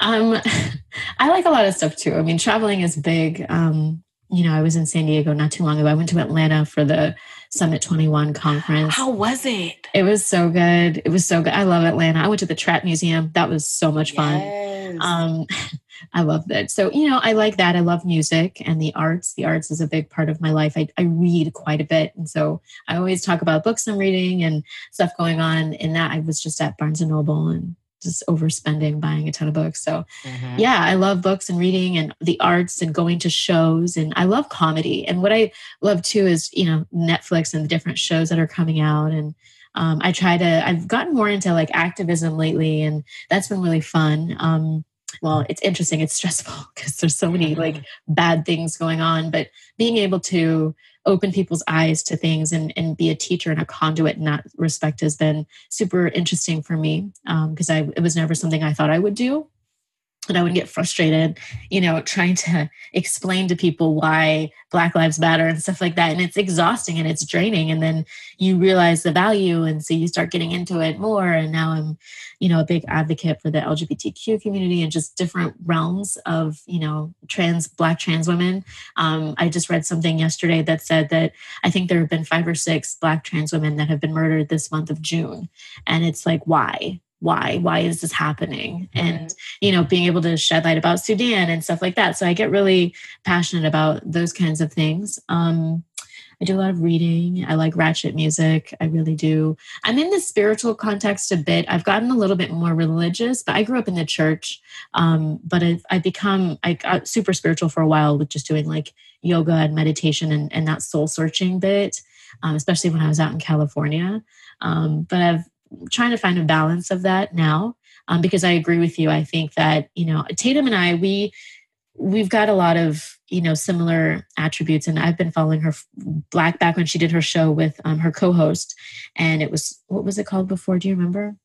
Um, I like a lot of stuff too. I mean, traveling is big. Um, you know, I was in San Diego not too long ago. I went to Atlanta for the Summit 21 conference. How was it? It was so good. It was so good. I love Atlanta. I went to the Trap Museum. That was so much fun. Yes. Um, I love that. So, you know, I like that. I love music and the arts. The arts is a big part of my life. I, I read quite a bit. And so I always talk about books I'm reading and stuff going on. In that, I was just at Barnes and Noble and just overspending, buying a ton of books. So, Mhm. yeah, I love books and reading and the arts and going to shows. And I love comedy. And what I love too is, you know, Netflix and the different shows that are coming out. And um, I try to, I've gotten more into like activism lately, and that's been really fun. Um, well, it's interesting, it's stressful because there's so many like bad things going on, but being able to open people's eyes to things and, and be a teacher and a conduit in that respect has been super interesting for me um, because I it was never something I thought I would do. And I would get frustrated, you know, trying to explain to people why Black Lives Matter and stuff like that. And it's exhausting and it's draining. And then you realize the value. And so you start getting into it more. And now I'm, you know, a big advocate for the LGBTQ community and just different realms of, you know, trans, Black trans women. Um, I just read something yesterday that said that I think there have been five or six Black trans women that have been murdered this month of June. And it's like, why? Why? Why is this happening? And, you know, being able to shed light about Sudan and stuff like that. So I get really passionate about those kinds of things. Um, I do a lot of reading. I like ratchet music. I really do. I'm in the spiritual context a bit. I've gotten a little bit more religious, but I grew up in the church. Um, but I've, I've become, I got super spiritual for a while with just doing like yoga and meditation and, and that soul searching bit, um, especially when I was out in California. Um, but I've trying to find a balance of that now um, because I agree with you. I think that, you know, Tatum and I, we, we've got a lot of you know similar attributes and i've been following her black back when she did her show with um, her co-host and it was what was it called before do you remember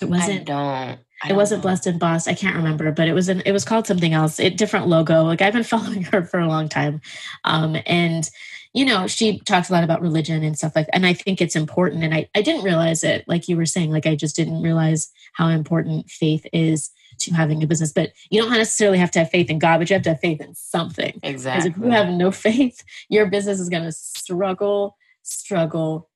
it wasn't don't. I it don't wasn't know. blessed and boss i can't remember but it was an it was called something else it different logo like i've been following her for a long time um and you know she talks a lot about religion and stuff like that. and i think it's important and i i didn't realize it like you were saying like i just didn't realize how important faith is to having a business but you don't necessarily have to have faith in god but you have to have faith in something because Exactly. if you have no faith your business is going to struggle struggle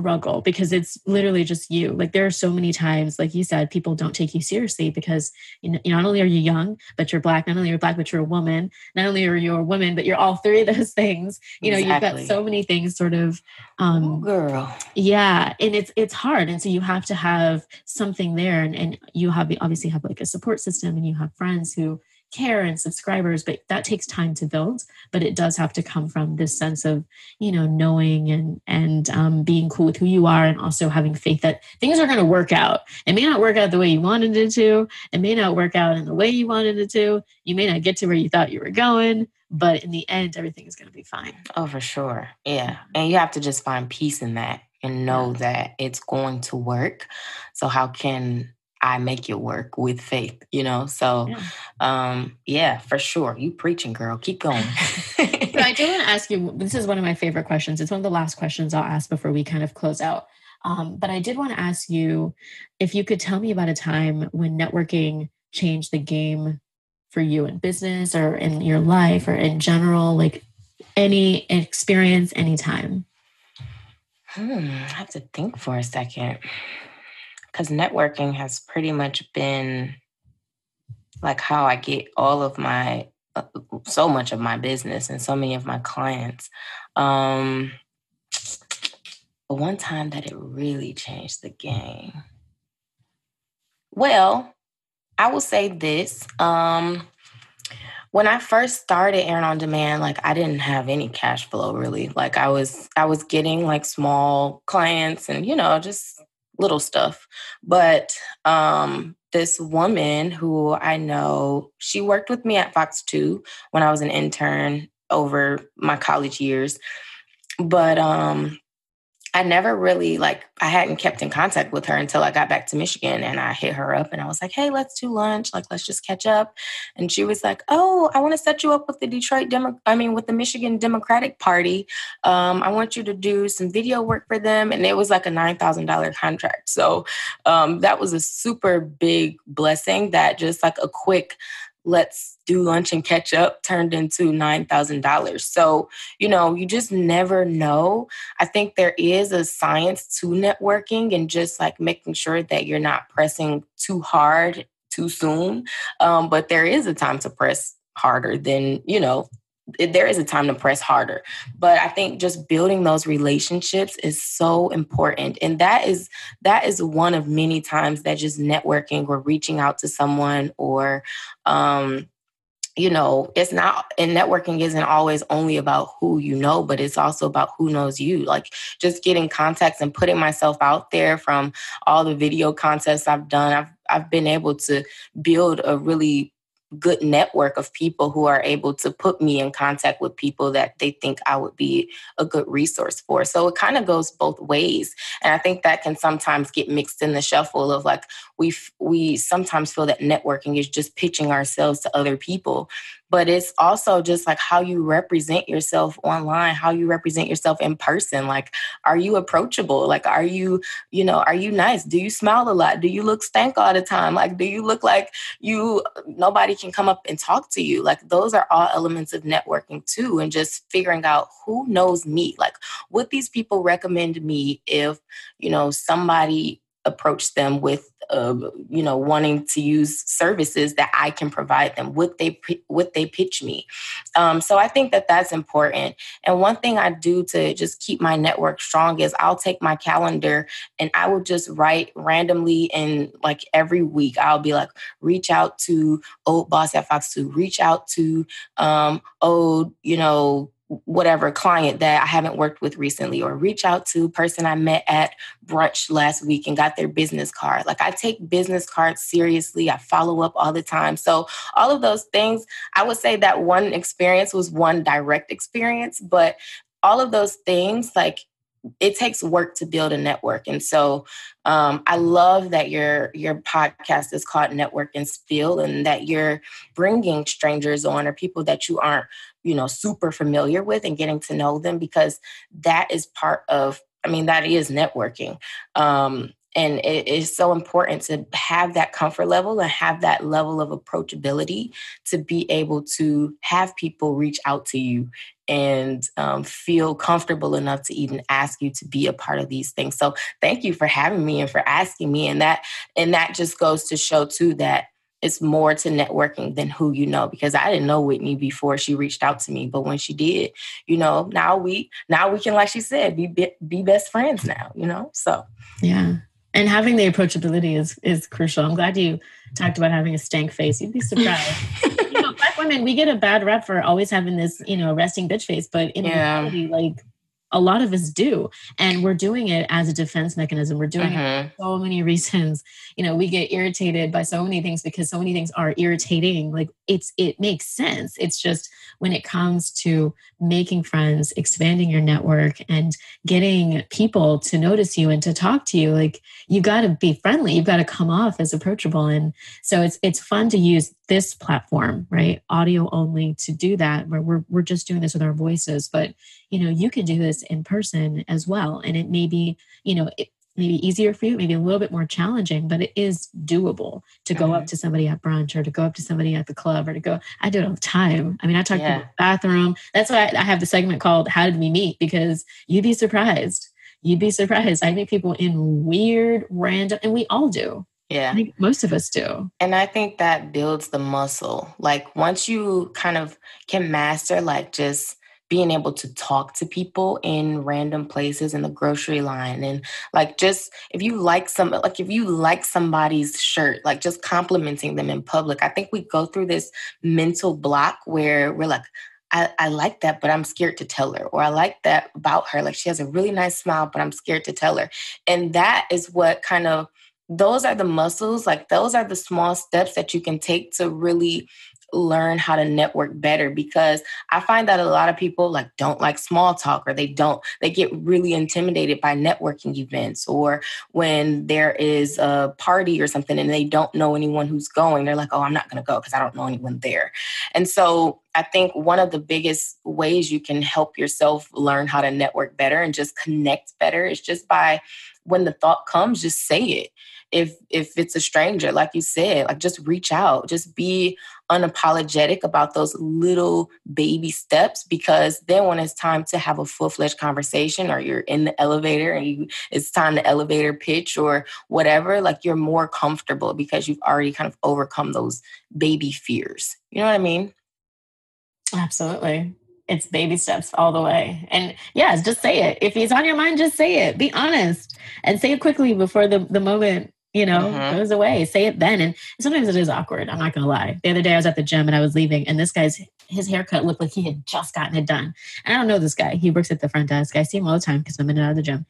struggle because it's literally just you. Like there are so many times, like you said, people don't take you seriously because you know, not only are you young, but you're black. Not only are you black, but you're a woman. Not only are you a woman, but you're all three of those things. You know, Exactly. you've got so many things sort of um Ooh, girl. yeah and it's it's hard and so you have to have something there and, and you have obviously have like a support system and you have friends who care and subscribers but that takes time to build but it does have to come from this sense of you know knowing and and um, being cool with who you are and also having faith that things are going to work out it may not work out the way you wanted it to it may not work out in the way you wanted it to you may not get to where you thought you were going but in the end everything is going to be fine Oh, for sure. Yeah. And you have to just find peace in that and know that it's going to work. So how can I make it work with faith, you know? So Yeah. um yeah, for sure. You preaching, girl. Keep going. I do want to ask you. This is one of my favorite questions. It's one of the last questions I'll ask before we kind of close out. Um, but I did want to ask you if you could tell me about a time when networking changed the game for you in business or in your life or in general, like any experience, anytime. Hmm, I have to think for a second. Because networking has pretty much been like how I get all of my, uh, so much of my business and so many of my clients. Um, but one time that it really changed the game. Well, I will say this. Um, when I first started Erin on Demand, like I didn't have any cash flow really. Like I was I was getting like small clients and you know, just little stuff. But um this woman who I know, she worked with me at Fox 2 when I was an intern over my college years. But um I never really like I hadn't kept in contact with her until I got back to Michigan and I hit her up and I was like, "Hey, let's do lunch. Like let's just catch up." And she was like, "Oh, I want to set you up with the Detroit Demo I mean with the Michigan Democratic Party. Um I want you to do some video work for them." And it was like a $9,000 contract. So, um that was a super big blessing that just like a quick let's do lunch and catch up turned into $9,000. So, you know, you just never know. I think there is a science to networking and just like making sure that you're not pressing too hard too soon. Um, but there is a time to press harder than, you know, there is a time to press harder. But I think just building those relationships is so important. And that is that is one of many times that just networking or reaching out to someone or um you know, it's not, and networking isn't always only about who you know, but it's also about who knows you. Like just getting contacts and putting myself out there from all the video contests I've done. I've I've been able to build a really good network of people who are able to put me in contact with people that they think I would be a good resource for. So it kind of goes both ways. And I think that can sometimes get mixed in the shuffle of like we we sometimes feel that networking is just pitching ourselves to other people, but it's also just like how you represent yourself online, how you represent yourself in person. Like are you approachable? Like are you, you know, are you nice? Do you smile a lot? Do you look stank all the time? Like do you look like you nobody can come up and talk to you? Like those are all elements of networking too and just figuring out who knows me. Like would these people recommend me if, you know, somebody approached them with you know wanting to use services that I can provide them would they would they pitch me. Um, so I think that that's important. And one thing I do to just keep my network strong is I'll take my calendar and I will just write randomly and like every week. I'll be like reach out to old boss at Fox 2 reach out to um old you know whatever client that I haven't worked with recently or reach out to person I met at brunch last week and got their business card. Like I take business cards seriously. I follow up all the time. So all of those things, I would say that one experience was one direct experience, but all of those things like it takes work to build a network and so um, i love that your your podcast is called network and spill and that you're bringing strangers on or people that you aren't you know super familiar with and getting to know them because that is part of i mean that is networking um, and it is so important to have that comfort level and have that level of approachability to be able to have people reach out to you and um, feel comfortable enough to even ask you to be a part of these things. So thank you for having me and for asking me and that and that just goes to show too that it's more to networking than who you know because I didn't know Whitney before she reached out to me but when she did you know now we now we can like she said be be best friends now you know so. Yeah. And having the approachability is is crucial. I'm glad you talked about having a stank face. You'd be surprised. You know black women we get a bad rep for always having this you know resting bitch face but in yeah. reality like a lot of us do. And we're doing it as a defense mechanism. We're doing mm-hmm. it for so many reasons. You know we get irritated by so many things because so many things are irritating. Like it's it makes sense. It's just when it comes to making friends expanding your network and getting people to notice you and to talk to you like you got to be friendly. You've got to come off as approachable. And so it's it's fun to use this platform right? Audio only to do that where we're, we're just doing this with our voices but you know you can do this in person as well. And it may be you know it may be easier for you maybe a little bit more challenging but it is doable to go mm-hmm. up to somebody at brunch or to go up to somebody at the club or to go i do it all the time. I mean i talk yeah. to the bathroom. That's why I have the segment called how did we meet? Because you'd be surprised. You'd be surprised. I meet people in weird random and we all do yeah. I think most of us do. And I think that builds the muscle. Like once you kind of can master like just being able to talk to people in random places in the grocery line and like just if you like some like if you like somebody's shirt like just complimenting them in public i think we go through this mental block where we're like I, I like that, but I'm scared to tell her. Or I like that about her. Like she has a really nice smile, but I'm scared to tell her. And that is what kind of, those are the muscles, like those are the small steps that you can take to really learn how to network better because I find that a lot of people like don't like small talk or they don't they get really intimidated by networking events or when there is a party or something and they don't know anyone who's going they're like oh I'm not going to go because I don't know anyone there. And so I think one of the biggest ways you can help yourself learn how to network better and just connect better is just by when the thought comes just say it if if it's a stranger like you said like just reach out just be unapologetic about those little baby steps because then when it's time to have a full-fledged conversation or you're in the elevator and you it's time to elevator pitch or whatever like you're more comfortable because you've already kind of overcome those baby fears you know what i mean absolutely it's baby steps all the way. And yes, just say it. If it's on your mind, just say it. Be honest and say it quickly before the, the moment you know, mm-hmm. goes away. Say it then. And sometimes it is awkward. I'm not gonna lie. The other day I was at the gym and I was leaving, and this guy's his haircut looked like he had just gotten it done. And I don't know this guy. He works at the front desk. I see him all the time because I'm in and out of the gym.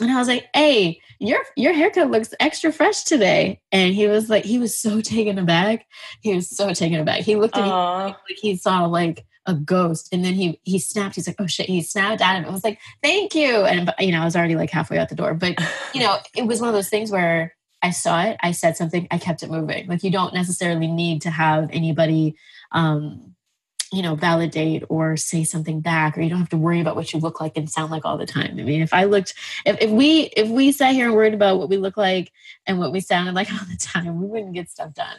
And I was like, "Hey, your your haircut looks extra fresh today." And he was like, he was so taken aback. He was so taken aback. He looked at me like, like he saw like a ghost. And then he he snapped. He's like, oh shit. He snapped at him. I was like, thank you. And you know, I was already like halfway out the door. But you know, it was one of those things where I saw it, I said something, I kept it moving. Like you don't necessarily need to have anybody um, you know, validate or say something back, or you don't have to worry about what you look like and sound like all the time. I mean, if I looked, if, if we if we sat here and worried about what we look like and what we sounded like all the time, we wouldn't get stuff done.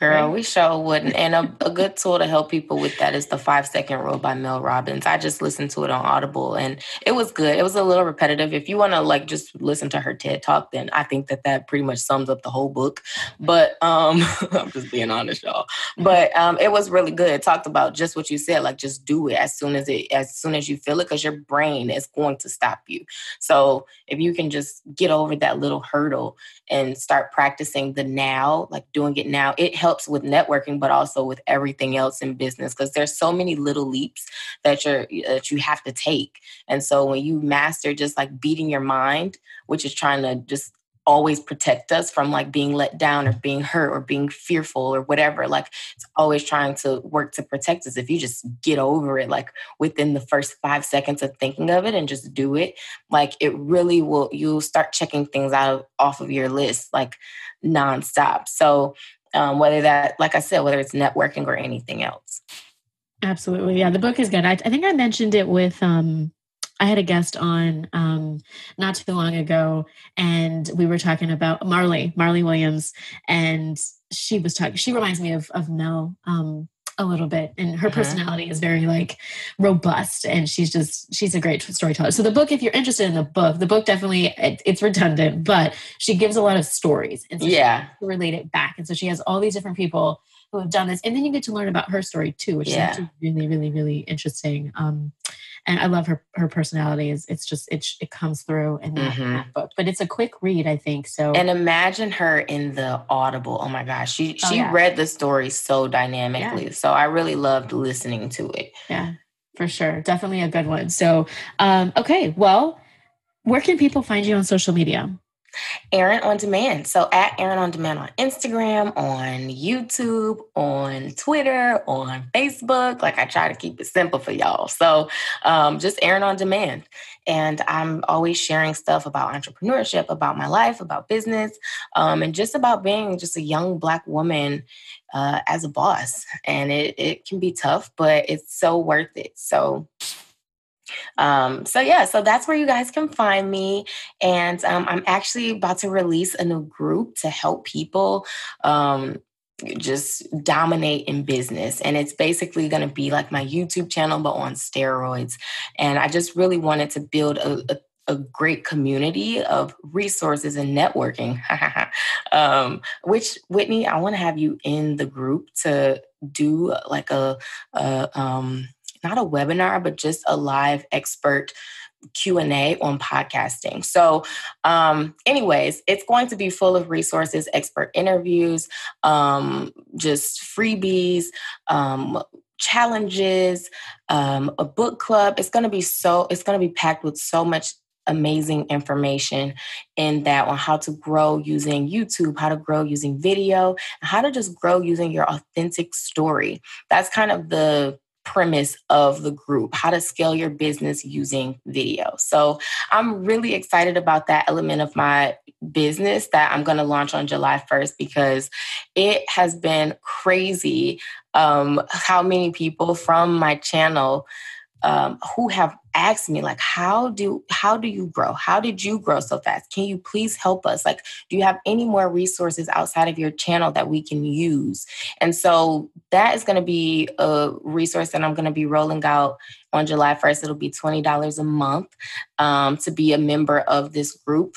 Girl, right? we sure wouldn't. And a, a, good tool to help people with that is the five second rule by Mel Robbins. I just listened to it on Audible and it was good. It was a little repetitive. If you want to like just listen to her TED talk, then I think that that pretty much sums up the whole book. But um, I'm just being honest, y'all. But um, it was really good. It talked about just what you said, like just do it as soon as it, as soon as you feel it, because your brain is going to stop you. So if you can just get over that little hurdle and start practicing the now, like doing it now, it helps with networking, but also with everything else in business because there's so many little leaps that you're that you have to take. And so when you master just like beating your mind, which is trying to just always protect us from like being let down or being hurt or being fearful or whatever. Like it's always trying to work to protect us. If you just get over it, like within the first five seconds of thinking of it and just do it, like it really will, you'll start checking things out off of your list like nonstop. So um, whether that, like I said, whether it's networking or anything else. Absolutely. Yeah, the book is good. I, I think I mentioned it with um, I had a guest on um, not too long ago, and we were talking about Marley, Marley Williams, and she was talking. She reminds me of of Mel um, a little bit, and her Mhm. personality is very like robust, and she's just she's a great storyteller. So the book, if you're interested in the book, the book definitely it, it's redundant, but she gives a lot of stories, and so Yeah. to relate it back. And so she has all these different people who have done this. And then you get to learn about her story too, which Yeah. is actually really, really, really interesting. Um, and I love her her personality. Is it's just it it comes through in that, Mhm. that book. But it's a quick read, I think. So And imagine her in the audible. Oh my gosh. She Oh, she yeah. read the story so dynamically. So I really loved listening to it. yeah, for sure, definitely a good one. So um, okay, well, where can people find you on social media? Erin on Demand. So at Erin on Demand on Instagram, on YouTube, on Twitter, on Facebook. Like I try to keep it simple for y'all. So um, just Erin on Demand. And I'm always sharing stuff about entrepreneurship, about my life, about business, um, and just about being just a young Black woman uh, as a boss. And it, it can be tough, but it's so worth it. So um, so yeah, so that's where you guys can find me. And um, I'm actually about to release a new group to help people um, just dominate in business. And it's basically going to be like my YouTube channel, but on steroids. And I just really wanted to build a, a a great community of resources and networking. um, which Whitney, I want to have you in the group to do like a, a um, not a webinar, but just a live expert q&a on podcasting so um anyways it's going to be full of resources expert interviews um just freebies um challenges um a book club it's going to be so it's going to be packed with so much amazing information in that on how to grow using YouTube, how to grow using video, how to just grow using your authentic story. That's kind of the premise of the group how to scale your business using video. So I'm really excited about that element of my business that I'm going to launch on July 1st because it has been crazy um, how many people from my channel um, who have asked me like how do how do you grow? How did you grow so fast? Can you please help us? Like do you have any more resources outside of your channel that we can use? And so that is going to be a resource that i'm going to be rolling out on july 1st it'll be $20 a month um, to be a member of this group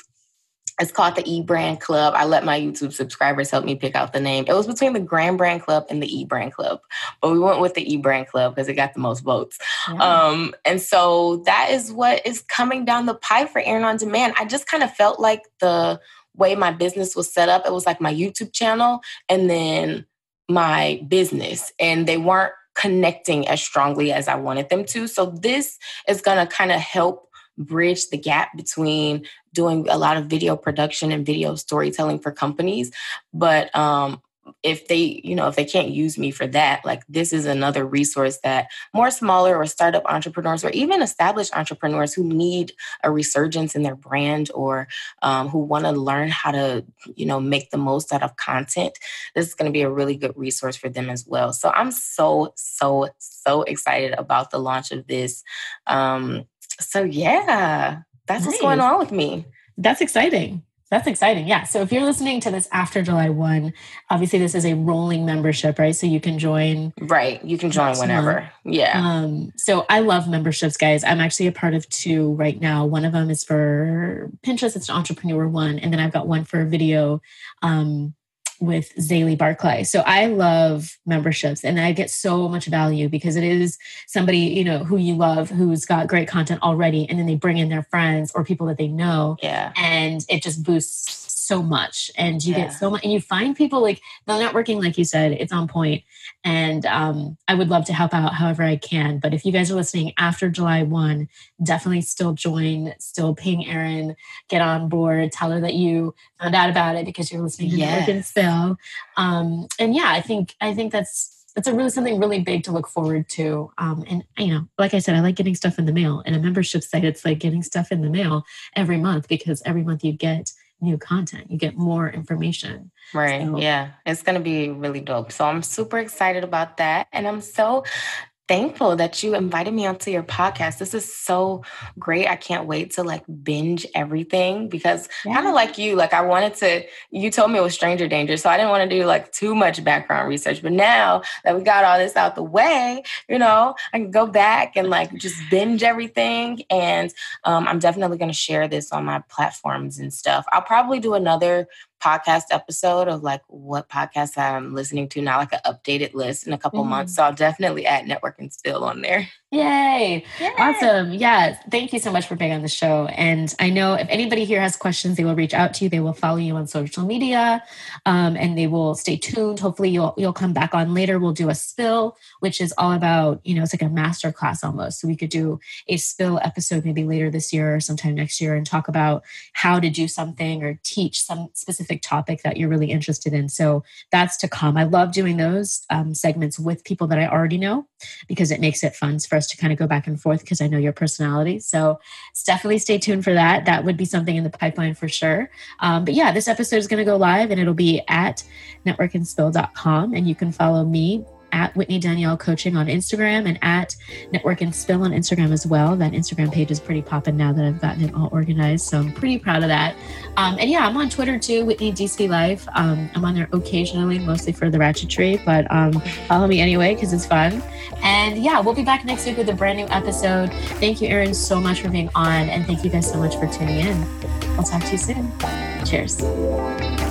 it's called the E Brand Club. I let my YouTube subscribers help me pick out the name. It was between the Grand Brand Club and the E Brand Club, but we went with the E Brand Club because it got the most votes. Yeah. Um, and so that is what is coming down the pipe for Erin on Demand. I just kind of felt like the way my business was set up, it was like my YouTube channel and then my business, and they weren't connecting as strongly as I wanted them to. So this is going to kind of help bridge the gap between doing a lot of video production and video storytelling for companies. But um if they you know if they can't use me for that like this is another resource that more smaller or startup entrepreneurs or even established entrepreneurs who need a resurgence in their brand or um, who want to learn how to you know make the most out of content this is going to be a really good resource for them as well. So i'm so so so excited about the launch of this um, so yeah, that's what's going on with me. That's exciting. That's exciting. Yeah. So if you're listening to this after July 1, obviously this is a rolling membership, right? So you can join. Right. You can join whenever. Yeah. Um, so I love memberships, guys. I'm actually a part of two right now. One of them is for Pinterest, it's an entrepreneur one. And then I've got one for video um, with Zaylee Barclay. So I love memberships and I get so much value because it is somebody, you know, who you love, who's got great content already. And then they bring in their friends or people that they know yeah. and it just boosts so much and you Yeah. get so much and you find people like the networking like you said it's on point and um, i would love to help out however i can but if you guys are listening after july 1 definitely still join still ping erin get on board tell her that you found out about it because you're listening to Yes. Network and Spill. Um, and yeah i think i think that's it's a really something really big to look forward to um, and you know like i said i like getting stuff in the mail and a membership site it's like getting stuff in the mail every month because every month you get new content you get more information Right. So- Yeah. It's going to be really dope. So I'm super excited about that. And I'm so thankful that you invited me onto your podcast. This is so great. I can't wait to like binge everything because yeah. kind of like you, like I wanted to, you told me it was stranger danger. So I didn't want to do like too much background research. But now that we got all this out the way, you know, I can go back and like just binge everything. And um, I'm definitely going to share this on my platforms and stuff. I'll probably do another podcast episode of like what podcasts I'm listening to now, like an updated list in a couple mm-hmm. months. So I'll definitely add Network and Spill on there. Yay. Yay. Awesome. Yeah. Thank you so much for being on the show. And I know if anybody here has questions, they will reach out to you. They will follow you on social media um, and they will stay tuned. Hopefully you'll you'll come back on later. We'll do a spill, which is all about, you know, it's like a master class almost. So we could do a spill episode maybe later this year or sometime next year and talk about how to do something or teach some specific topic that you're really interested in. So that's to come. I love doing those um, segments with people that I already know because it makes it fun for us us to kind of go back and forth because I know your personality. So definitely stay tuned for that. That would be something in the pipeline for sure. Um, but yeah, this episode is going to go live and it'll be at networkandspill.com. And you can follow me at Whitney Danielle Coaching on Instagram and at Network and Spill on Instagram as well. That Instagram page is pretty popping now that I've gotten it all organized. So I'm pretty proud of that. Um, and yeah, I'm on Twitter too, Whitney DC Life. Um, I'm on there occasionally, mostly for the ratchetry, but um, follow me anyway because it's fun. And yeah, we'll be back next week with a brand new episode. Thank you, Erin, so much for being on. And thank you guys so much for tuning in. I'll talk to you soon. Cheers.